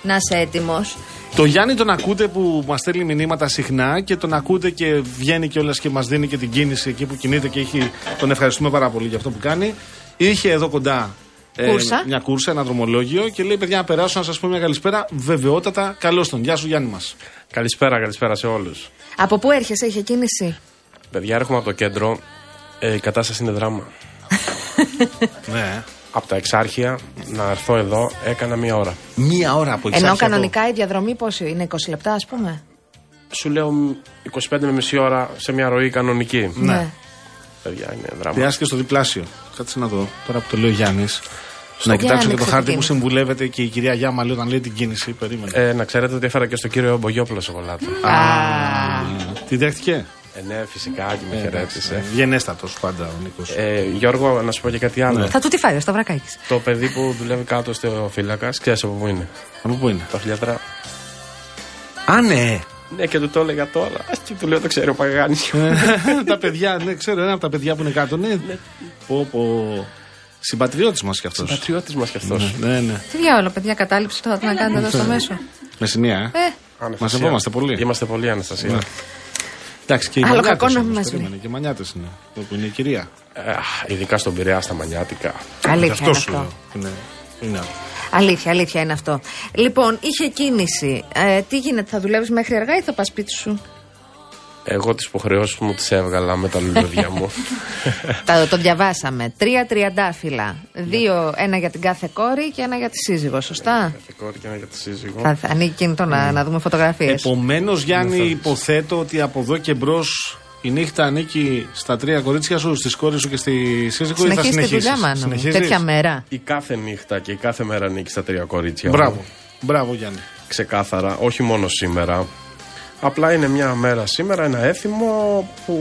Να είσαι έτοιμος. Το Γιάννη τον ακούτε που μας στέλνει μηνύματα συχνά και τον ακούτε και βγαίνει κιόλας και μας δίνει και την κίνηση εκεί που κινείται και έχει, τον ευχαριστούμε πάρα πολύ για αυτό που κάνει. Είχε εδώ κοντά ε, Κούρσα. μια κούρσα, ένα δρομολόγιο και λέει: Παιδιά, να περάσω να σας πω μια καλησπέρα. Βεβαιότατα, καλώς τον. Γεια σου, Γιάννη μας. Καλησπέρα, καλησπέρα σε όλους. Από πού έρχεσαι, είχε κίνηση; Παιδιά, έρχομαι από το κέντρο. Ε, η κατάσταση είναι δράμα. ναι. Από τα εξάρχεια να έρθω εδώ έκανα μία ώρα. Μία ώρα από Ενώ εξάρχεια κανονικά η διαδρομή πόσο είναι, 20 λεπτά, ας πούμε; Σου λέω μ, 25 με μισή ώρα σε μια ροή κανονική. Ναι. Παιδιά, είναι δράμα. Χρειάστηκε στο διπλάσιο. Κάτσε να δω. Τώρα που το λέει ο Γιάννης. Να Για κοιτάξω και το άνοιξε χάρτη την που κίνηση. συμβουλεύεται και η κυρία Γιάμα λέει όταν λέει την κίνηση. Περίμενε. Ε, να ξέρετε ότι έφερα και στο κύριο Μπογιόπουλο σοκολάτα. Τη δέχτηκε; Ε, ναι, φυσικά και με χαιρέτησε. Γενέστατος πάντα ο Νίκος. Ε, Γιώργο, να σου πω και κάτι άλλο. Θα του τη φάει, στο βρακάκι. Το παιδί που δουλεύει κάτω στο φύλακας, ξέρεις από πού είναι; Από πού είναι; Το χιλιατρά. Α, ναι. Ναι, και του το έλεγα τώρα. Και του λέω το ξέρει ο Παγάνη. τα παιδιά, ναι, ξέρω, ένα από τα παιδιά που είναι κάτω. Ναι. Πω, πω. Συμπατριώτης μας κι αυτός. Πατριώτη μας κι αυτός. Ναι, ναι. Τι διάολο, παιδιά, κατάληψη τώρα τι να κάνετε εδώ στο μέσο. Με σημεία, ε. Ε, Μα σεβόμαστε πολύ. Είμαστε πολύ, Αναστασία. Ναι. Εντάξει, και οι Άλλο μανιάτες κακό να όμως, μην μας περίμενε, Και οι μανιάτες είναι. Εδώ που είναι η κυρία. Ε, αχ, ειδικά στον Πειραιά, στα μανιάτικα. αλήθεια Αυτό είναι σου αυτό. λέω. Είναι. είναι. Αλήθεια, αλήθεια είναι αυτό. Λοιπόν, είχε κίνηση. Ε, τι γίνεται, θα δουλεύεις μέχρι αργά ή θα πας σπίτι σου; Εγώ τις υποχρεώσεις μου τις έβγαλα με τα λουλούδια μου. Τα, το διαβάσαμε. Τρία τριαντάφυλλα. Δύο, ένα για την κάθε κόρη και ένα για τη σύζυγο, σωστά; Και κόρη και ένα για τη σύζυγο. Θα, θα ανοίγει κινητό να, να δούμε φωτογραφίες. Επομένως, Γιάννη, υποθέτω ότι από εδώ και μπρος η νύχτα ανήκει στα τρία κορίτσια σου, στις κόρες σου και στη σύζυγο ή θα Συνεχίζει τη συνεχίσεις; δουλειά, μάλλον. Τέτοια μέρα. Η κάθε νύχτα και η κάθε μέρα ανήκει στα τρία κορίτσια. Μπράβο. μου. Μπράβο, Γιάννη. Ξεκάθαρα, όχι μόνο σήμερα. Απλά είναι μια μέρα σήμερα, ένα έθιμο που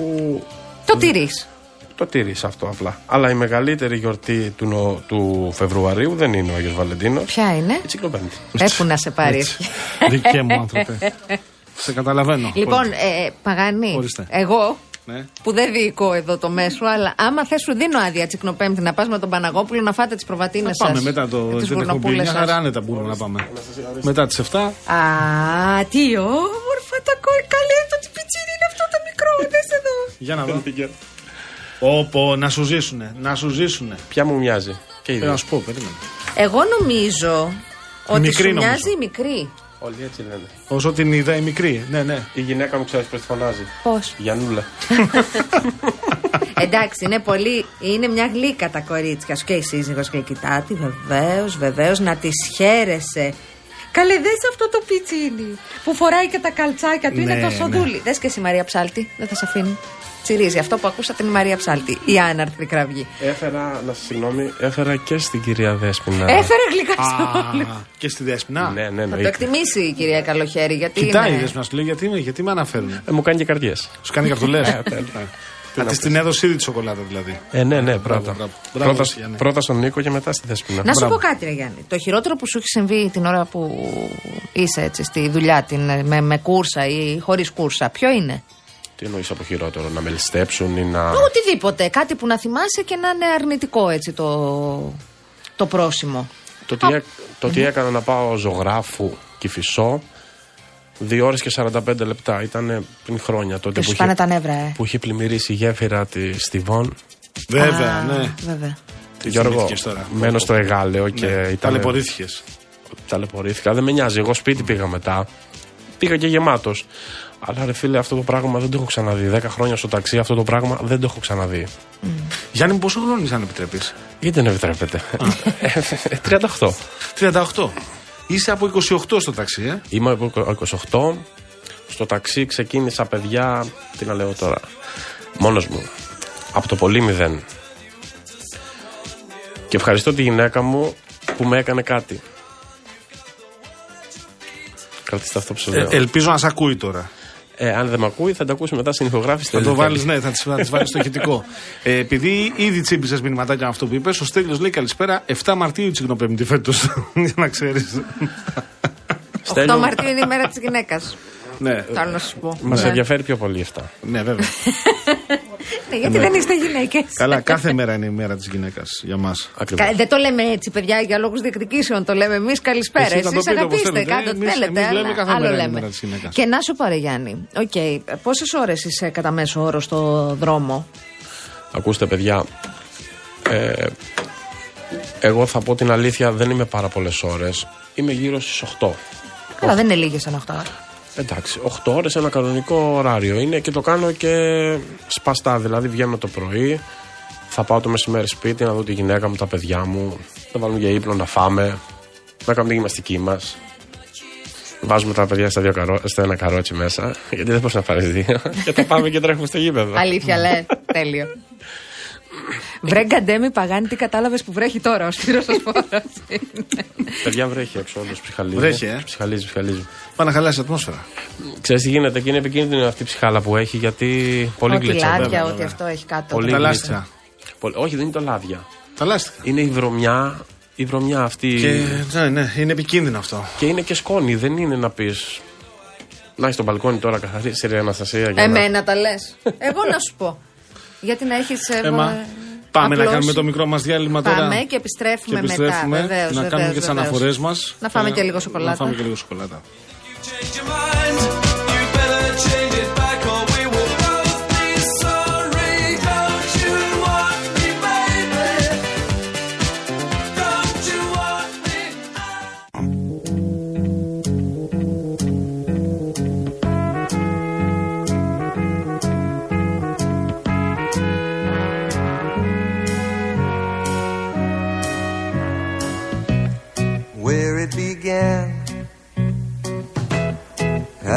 Το τηρείς. το τήρησε αυτό απλά. Αλλά η μεγαλύτερη γιορτή του, νο- του Φεβρουαρίου δεν είναι ο Άγιος Βαλεντίνος. Ποια είναι; Η Τσικλοπέμπτη. Έπου να σε πάρει. Δικέ μου άνθρωπε. Σε καταλαβαίνω. Λοιπόν, Πολύ. ε, Παγάνη, Ορίστε. εγώ Ναι. που δεν διοικώ εδώ το μέσο, αλλά άμα θες σου δίνω άδεια τσικνοπέμπτη να πας με τον Παναγόπουλο να φάτε τις προβατίνες σα. Πάμε μετά το. Δεν έχουμε πει. Μια χαρά άνετα μπορούμε να πάμε. Μετά τις 7. Α, τι όμορφα τα κόρη. Καλέ, το τσιπιτσίρι είναι αυτό το μικρό. Δες εδώ. Για να δω. Όπω να σου ζήσουνε. Να σου ζήσουνε. Ποια μου μοιάζει. Και οι Ε, δύο. να σου πω, περίμενε. Εγώ νομίζω ότι μικρή σου νομίζω. μοιάζει η μικρή. Όλοι έτσι λένε. Όσο την είδα η μικρή. Ναι, ναι. Η γυναίκα μου ξέρεις πώ τη φωνάζει. Πώς; Γιαννούλα. Εντάξει, είναι πολύ. Είναι μια γλύκα τα κορίτσια σου και η σύζυγος γλυκητάτη. Βεβαίως, βεβαίως, να τη χαίρεσαι. Καλέ, δες αυτό το πιτσίνι που φοράει και τα καλτσάκια του. είναι Ναι, τόσο ναι. δούλη. Δες και εσύ Μαρία Ψάλτη, δεν θα σε αφήνει. Τσιρίζει αυτό που ακούσατε είναι η Μαρία Ψάλτη. Η άναρθρη κραυγή. Έφερα, να σας συγγνώμη, έφερα και στην κυρία Δέσποινα. Έφερε γλυκά Α, στο όλο. και στη Δέσποινα. Ναι, ναι, Θα το εννοείται. εκτιμήσει η κυρία Καλοχέρη γιατί. Κοιτάει η είναι... Δέσποινα, σου λέει γιατί, με- γιατί με αναφέρουν; Ε, μου κάνει και καρδιές. Σου κάνει καρτουλέ. Ε, τέλεια. Θα τη την έδωσε ήδη τη σοκολάτα δηλαδή. Ε, ναι, ναι, Μπράβο, πρώτα. μπράβο. Μπράβο, Πρώτα, Γιάννη. πρώτα στον Νίκο και μετά στη Δέσποινα. Να σου Μπράβο. πω κάτι, ρε Γιάννη. Το χειρότερο που σου έχει συμβεί την ώρα που είσαι έτσι στη δουλειά, την, ε, με, με κούρσα ή χωρίς κούρσα, ποιο είναι; Τι εννοείς από χειρότερο, να με ληστέψουν ή να. Οτιδήποτε. Κάτι που να θυμάσαι και να είναι αρνητικό έτσι το, το πρόσημο. Το τι, έ- το τι έκανα να πάω ζωγράφου Κηφισό, 2 ώρες και 45 λεπτά. Ήταν πριν χρόνια τότε Και που σου πάνε είχε, τα νεύρα, ε. που είχε πλημμυρίσει η γέφυρα τη Στιβών. Βέβαια, Α, ναι. Βέβαια. Τι Γιώργο, θυμήθηκες τώρα. μένω στο Εγάλεο και Ναι. ήταν. Ταλαιπωρήθηκες. ταλαιπωρήθηκα. Δεν με νοιάζει. Εγώ σπίτι πήγα μετά. Πήγα και γεμάτος. Αλλά ρε φίλε, αυτό το πράγμα δεν το έχω ξαναδεί. Δέκα χρόνια στο ταξί αυτό το πράγμα δεν το έχω ξαναδεί. Γιάννη, πόσο χρόνο είσαι, αν επιτρέπεις; Γιατί δεν επιτρέπεται; Ε, 38. 38. Είσαι από 28 στο ταξί, ε; Είμαι από 28. Στο ταξί ξεκίνησα, παιδιά, τι να λέω τώρα. Μόνος μου. Από το πολύ μηδέν. Και ευχαριστώ τη γυναίκα μου που με έκανε κάτι. Κρατήστε αυτό που σου Ε, λέω. ελπίζω να σε ακούει τώρα. Ε, αν δεν με ακούει, θα τα ακούσει μετά στην ηχογράφηση. Θα το τελικά. βάλεις, ναι, θα τι βάλεις στο ηχητικό. Ε, επειδή ήδη τσίμπησες μηνυματάκια με αυτό που είπες, ο Στέλιος λέει καλησπέρα. 7 Μαρτίου Τσικνοπέμπτη φέτος. Για να ξέρεις. 8 Μαρτίου είναι η μέρα της γυναίκας. ναι. Θέλω να σου πω. Μας Ναι. ενδιαφέρει πιο πολύ αυτά. ναι, βέβαια. Ναι, γιατί Ναι. δεν είστε γυναίκες. Καλά, κάθε μέρα είναι η μέρα της γυναίκας για μας. Δεν το λέμε έτσι, παιδιά, για λόγους διεκδικήσεων. Το λέμε εμείς καλησπέρα. Εσείς να το Εσείς πείτε όπως αγαπήστε, θέλετε. κάντε ό,τι Εμείς- θέλετε. εμείς αλλά λέμε κάθε άλλο μέρα είναι η λέμε. μέρα της γυναίκας. Και να σου πάρε, Γιάννη, οκ, πόσες ώρες είσαι κατά μέσο όρο στο δρόμο; Ακούστε, παιδιά. Ε, εγώ θα πω την αλήθεια, δεν είμαι πάρα πολλές ώρες. Είμαι γύρω στις 8. Καλά, δεν είναι λίγες ένα 8 Εντάξει, 8 ώρες ένα κανονικό ωράριο είναι και το κάνω και σπαστά. Δηλαδή βγαίνω το πρωί, θα πάω το μεσημέρι σπίτι να δω τη γυναίκα μου, τα παιδιά μου, να βάλουμε για ύπνο, να φάμε, να κάνουμε τη γυμναστική μας. Βάζουμε τα παιδιά στα, δύο καρό, στα ένα καρότσι μέσα, γιατί δεν μπορείς να πάρεις δύο. και τα πάμε και τρέχουμε στο γήπεδο. Αλήθεια, λε. Τέλειο. Βρε Γκαντέμι Παγάνη, τι κατάλαβες που βρέχει τώρα ο Σπύρος ο Σπόρας. Παιδιά βρέχει έξω, όντως ψυχαλίζει. Βρέχει, ε. Ψυχαλίζει, ψυχαλίζει. Πάει να χαλάσει η ατμόσφαιρα. Ξέρεις τι γίνεται, και είναι επικίνδυνη αυτή η ψυχάλα που έχει γιατί πολύ Ότι γλίτσα. λάδια, βέβαια, ότι βέβαια. αυτό έχει κάτω. Πολύ Τα γλίτσα. λάστιχα. Πολύ- Όχι, δεν είναι το λάδια. Τα λάστιχα. Είναι η βρωμιά, η βρωμιά αυτή. Και, ναι, ναι, είναι επικίνδυνο αυτό. Και είναι και σκόνη, δεν είναι να πεις. Να έχει το μπαλκόνι τώρα καθαρίσει η Αναστασία. για να- Εμένα τα λες. Εγώ να σου πω. Γιατί να έχεις. Έμα, πάμε να κάνουμε το μικρό μας διάλειμμα τώρα. Πάμε και επιστρέφουμε, Και επιστρέφουμε μετά. Βεβαίως, να βεβαίως, κάνουμε και τις βεβαίως. αναφορές μας. Να φάμε και λίγο σοκολάτα. Να φάμε και λίγο σοκολάτα.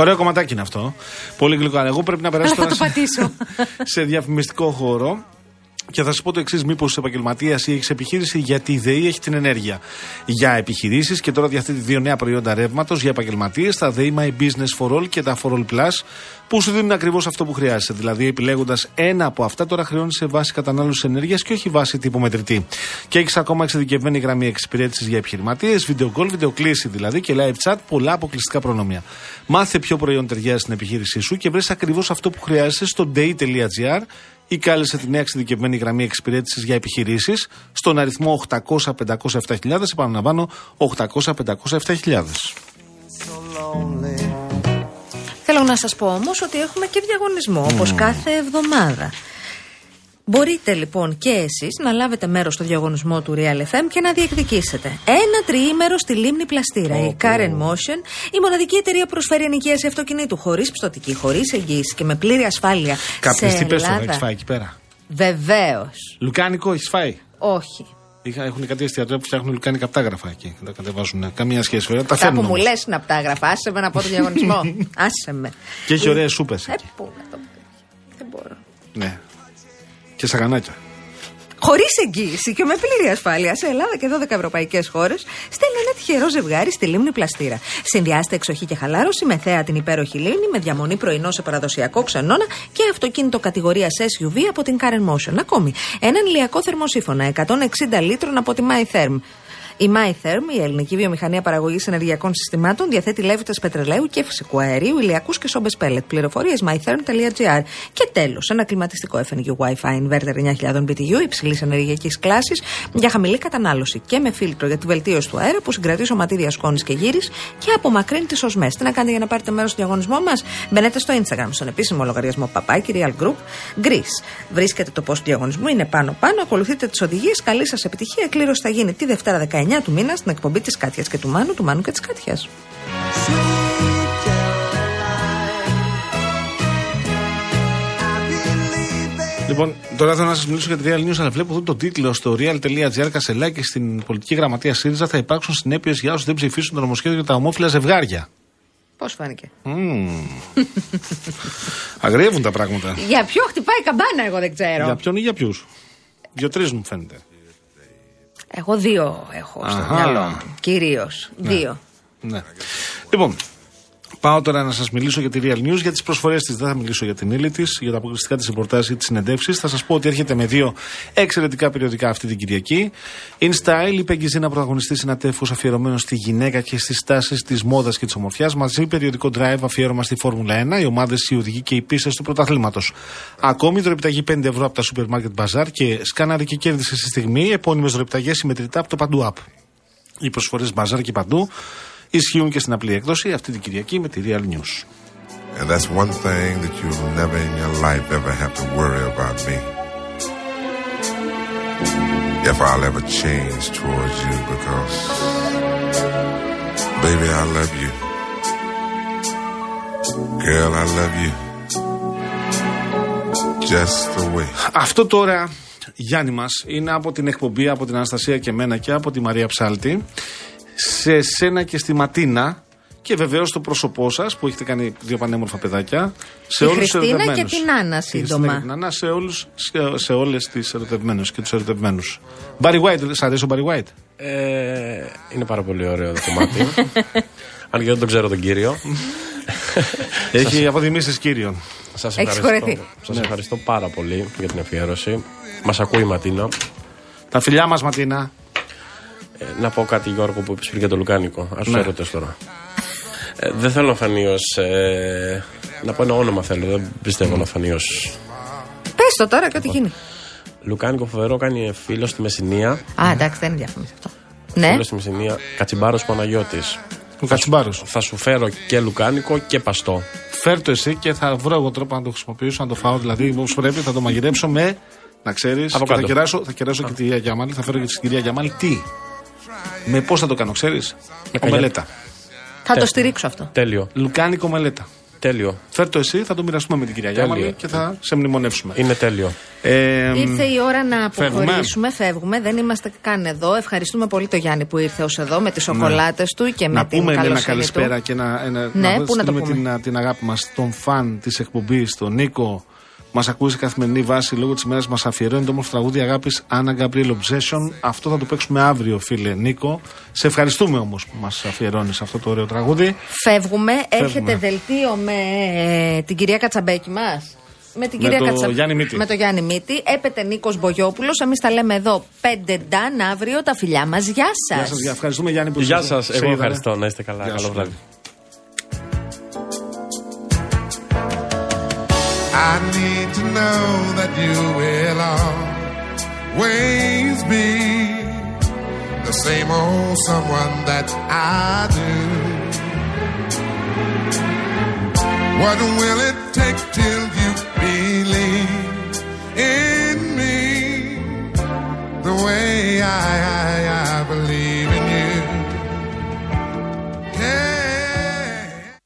Ωραίο κομματάκι είναι αυτό. Πολύ γλυκό. Εγώ πρέπει να περάσω Αλλά θα τώρα το σε, πατήσω. σε διαφημιστικό χώρο. Και θα σας πω το εξής: Μήπως είσαι επαγγελματίας ή έχεις επιχείρηση, γιατί η ΔΕΗ έχει την ενέργεια. Για επιχειρήσεις και τώρα διαθέτει δύο νέα προϊόντα ρεύματος για επαγγελματίες, τα ΔΕΗ My Business for All και τα For All Plus, που σου δίνουν ακριβώς αυτό που χρειάζεσαι. Δηλαδή, επιλέγοντας ένα από αυτά, τώρα χρεώνεις σε βάση κατανάλωσης ενέργειας και όχι βάση τύπου μετρητή. Και έχεις ακόμα εξειδικευμένη γραμμή εξυπηρέτησης για επιχειρηματίες, video call, βιντεοκλήση δηλαδή και live chat, πολλά αποκλειστικά προνόμια. Μάθε ποιο προϊόν ταιριάζει στην επιχείρησή σου και βρει ακριβώς αυτό που χρειάζεσαι στο day.gr ή κάλεσε τη νέα εξειδικευμένη γραμμή εξυπηρέτησης για επιχειρήσεις στον αριθμό 800-507.000. Επαναλαμβάνω, 800-507.000. Θέλω να σας πω όμως ότι έχουμε και διαγωνισμό, όπως κάθε εβδομάδα. Μπορείτε λοιπόν και εσείς να λάβετε μέρος στο διαγωνισμό του Real FM και να διεκδικήσετε ένα τριήμερο στη Λίμνη Πλαστήρα. Η Karen Motion, η μοναδική εταιρεία που προσφέρει ενοικίαση αυτοκινήτου χωρίς πιστοτική, χωρίς εγγύηση και με πλήρη ασφάλεια Κάποιε σε τι πες τώρα, Ελλάδα. έχει φάει εκεί πέρα. Βεβαίως. Λουκάνικο έχεις φάει; Όχι. Είχα, έχουν κάτι εστιατόρια που φτιάχνουν λουκάνικα απτάγραφα εκεί. και Τα κατεβάζουν. Καμία σχέση βέβαια. Τα Αυτά που φέρνουν. μου όμως. λες είναι από τα γραφά, άσε με να πω το διαγωνισμό. άσε με. Και έχει ωραίες σούπες. Ε, πού να το πω. Δεν μπορώ. Ναι. Και σαγανάκια. Χωρίς εγγύηση και με πλήρη ασφάλεια σε Ελλάδα και 12 ευρωπαϊκές χώρες, στέλνει ένα τυχερό ζευγάρι στη λίμνη Πλαστήρα. Συνδυάστε εξοχή και χαλάρωση με θέα την υπέροχη λίμνη, με διαμονή πρωινό σε παραδοσιακό ξενώνα και αυτοκίνητο κατηγορίας SUV από την Karen Motion. Ακόμη, έναν ηλιακό θερμοσύφωνα 160 λίτρων από τη MyTherm. Η MyTherm, η ελληνική βιομηχανία παραγωγής ενεργειακών συστημάτων, διαθέτει λέβητε πετρελαίου και φυσικού αερίου, ηλιακούς και σόμπες πέλετ. Πληροφορίες mytherm.gr. Και τέλος, ένα κλιματιστικό FNU Wi-Fi inverter 9000 BTU υψηλής ενεργειακής κλάσης για χαμηλή κατανάλωση και με φίλτρο για τη βελτίωση του αέρα που συγκρατεί σωματίδια σκόνης και γύρι και απομακρύνει τις οσμές. Τι να κάνετε για να πάρετε μέρος στο διαγωνισμό μας, μπαίνετε στο Instagram, στον επίσημο λογαριασμό Παπάκι Real Group Greece. Βρίσκεται το post του διαγωνισμού, είναι πάνω-πάνω, ακολουθείτε τις οδηγίες. Καλή σας επιτυχία. Κλήρωση θα γίνει τη Δευτέρα 19 του μήνα στην εκπομπή της Κάτιας και του Μάνου, του Μάνου και της Κάτιας. Λοιπόν, τώρα θέλω να σας μιλήσω για τη Real News, αλλά βλέπω εδώ τον τίτλο στο real.gr Κασελάκη στην πολιτική γραμματεία ΣΥΡΙΖΑ θα υπάρξουν συνέπειες για όσους δεν ψηφίσουν το νομοσχέδιο για τα ομόφυλα ζευγάρια. Πώς φάνηκε; Μμμ. Αγριεύουν τα πράγματα. Για ποιο χτυπάει η καμπάνα, εγώ δεν ξέρω. Για ποιον ή για ποιους; Δύο-τρει μου φαίνεται. Εγώ δύο έχω στο Αχα. μυαλό μου. Κυρίως. Δύο. Ναι. Λοιπόν, πάω τώρα να σας μιλήσω για τη Real News, για τις προσφορές της. Δεν θα μιλήσω για την ύλη της, για τα αποκλειστικά της ρεπορτάζ ή τις συνεντεύξεις. Θα σας πω ότι έρχεται με δύο εξαιρετικά περιοδικά αυτή την Κυριακή. In Style, η Πέγγι Ζήνα πρωταγωνιστή συνατέφου αφιερωμένος στη γυναίκα και στις τάσεις της μόδας και της ομορφιάς. Μαζί περιοδικό drive αφιέρωμα στη Φόρμουλα 1, οι ομάδες, οι οδηγοί και οι πίστες του πρωταθλήματος. Ακόμη δωρεπιταγή 5 ευρώ από τα σούπερ μάρκετ μπαζάρ και σκάναρε και κέρδισε στη στιγμή επώνυμες δωρεπιταγές συμμετρητά από το παντού app. Οι προσφορές μπαζάρ και παντού ισχύουν και στην απλή έκδοση αυτή την Κυριακή με τη Real News. And that's one thing that you'll never in your life ever have to worry about me. If I'll ever change towards you because, baby, I love you. Girl, I love you. Just the way. Αυτό τώρα, Γιάννη μα, είναι από την εκπομπή, από την Αναστασία και εμένα και από τη Μαρία Ψάλτη. Σε σένα και στη Ματίνα. Και βεβαίως το πρόσωπό σας που έχετε κάνει δύο πανέμορφα παιδάκια. Σε Τη όλους τους Χριστίνα ερωτευμένους. και την Άννα σύντομα. Νανά σε, όλους, σε, σε όλες τις ερωτευμένε και τους ερωτευμένους. Barry White, σ' αρέσει ο Barry White; Ε, είναι πάρα πολύ ωραίο το κομμάτι. Αν και δεν τον ξέρω τον κύριο. Έχει αποδημήσεις κύριον. Σας Έχεις ευχαριστώ, χωρεθεί. σας ευχαριστώ πάρα πολύ για την αφιέρωση. Μας ακούει η Ματίνα. Τα φιλιά μας, Ματίνα. Ε, να πω κάτι Γιώργο που είπες πριν για το Λουκάνικο. Ας τους Ναι. έρωτες τώρα. Ε, δεν θέλω να φανεί ως... Ε, να πω ένα όνομα θέλω, δεν πιστεύω να φανεί ως... Πες το τώρα και ό,τι γίνει. Λουκάνικο φοβερό κάνει φίλο στη Μεσσηνία. Α, εντάξει, δεν είναι διαφήμιση αυτό. Ναι. Φίλο στη Μεσσηνία, Κατσιμπάρος Παναγιώτης. Ο Κατσιμπάρος. Θα σου φέρω και Λουκάνικο και παστό. Φέρ το εσύ και θα βρω εγώ τρόπο να το χρησιμοποιήσω, να το φάω. Δηλαδή, όπως πρέπει, θα το μαγειρέψω με. Να ξέρεις. Από Και θα κάτω. κεράσω, θα κεράσω και τη κυρία Γιάμαλη. Θα φέρω και την κυρία Γιάμαλη. Τι; Με πώ θα το κάνω, ξέρεις; καγιά. Ομελέτα. Θα το στηρίξω αυτό. Τέλειο. Λουκάνικο μελέτα. Τέλειο. Φέρ το εσύ, θα το μοιραστούμε με την κυρία Τέλειο. Γιάμαλη και θα σε μνημονεύσουμε. Είναι τέλειο. Ε, Ήρθε η ώρα να φεύγουμε. αποχωρήσουμε. Φεύγουμε. Δεν είμαστε καν εδώ. Ευχαριστούμε πολύ τον Γιάννη που ήρθε ως εδώ με τις σοκολάτες του και με να την πούμε ένα καλοσύνη καλησπέρα του. και ένα, ένα, Ναι, να πού να το στείλουμε πούμε; την, την αγάπη μας στον φαν της εκπομπής, τον Νίκο. Μας ακούει σε καθημερινή βάση λόγω της ημέρας μας αφιερώνει το όμορφο τραγούδι αγάπης Άννα Γκαμπριέλ Obsession. Αυτό θα το παίξουμε αύριο, φίλε Νίκο. Σε ευχαριστούμε όμως που μας αφιερώνεις αυτό το ωραίο τραγούδι. Φεύγουμε. Φεύγουμε. Έρχεται δελτίο με ε, την κυρία Κατσαμπέκη μας. Με την Με κυρία το Κατσα- Γιάννη Μύτη. Με το Γιάννη Μύτη. Έπεται Νίκος Μπογιόπουλος. Εμείς τα λέμε εδώ 5 ντάν αύριο. Τα φιλιά μας. Γεια σα. Γεια σας, ευχαριστούμε Γιάννη που Γεια σε- σας, σε εγώ είδαμε. ευχαριστώ. Να είστε καλά. Γεια Καλό σου. βράδυ. I need to know that you will always be the same old someone that I do. What will it take till you believe in me the way I,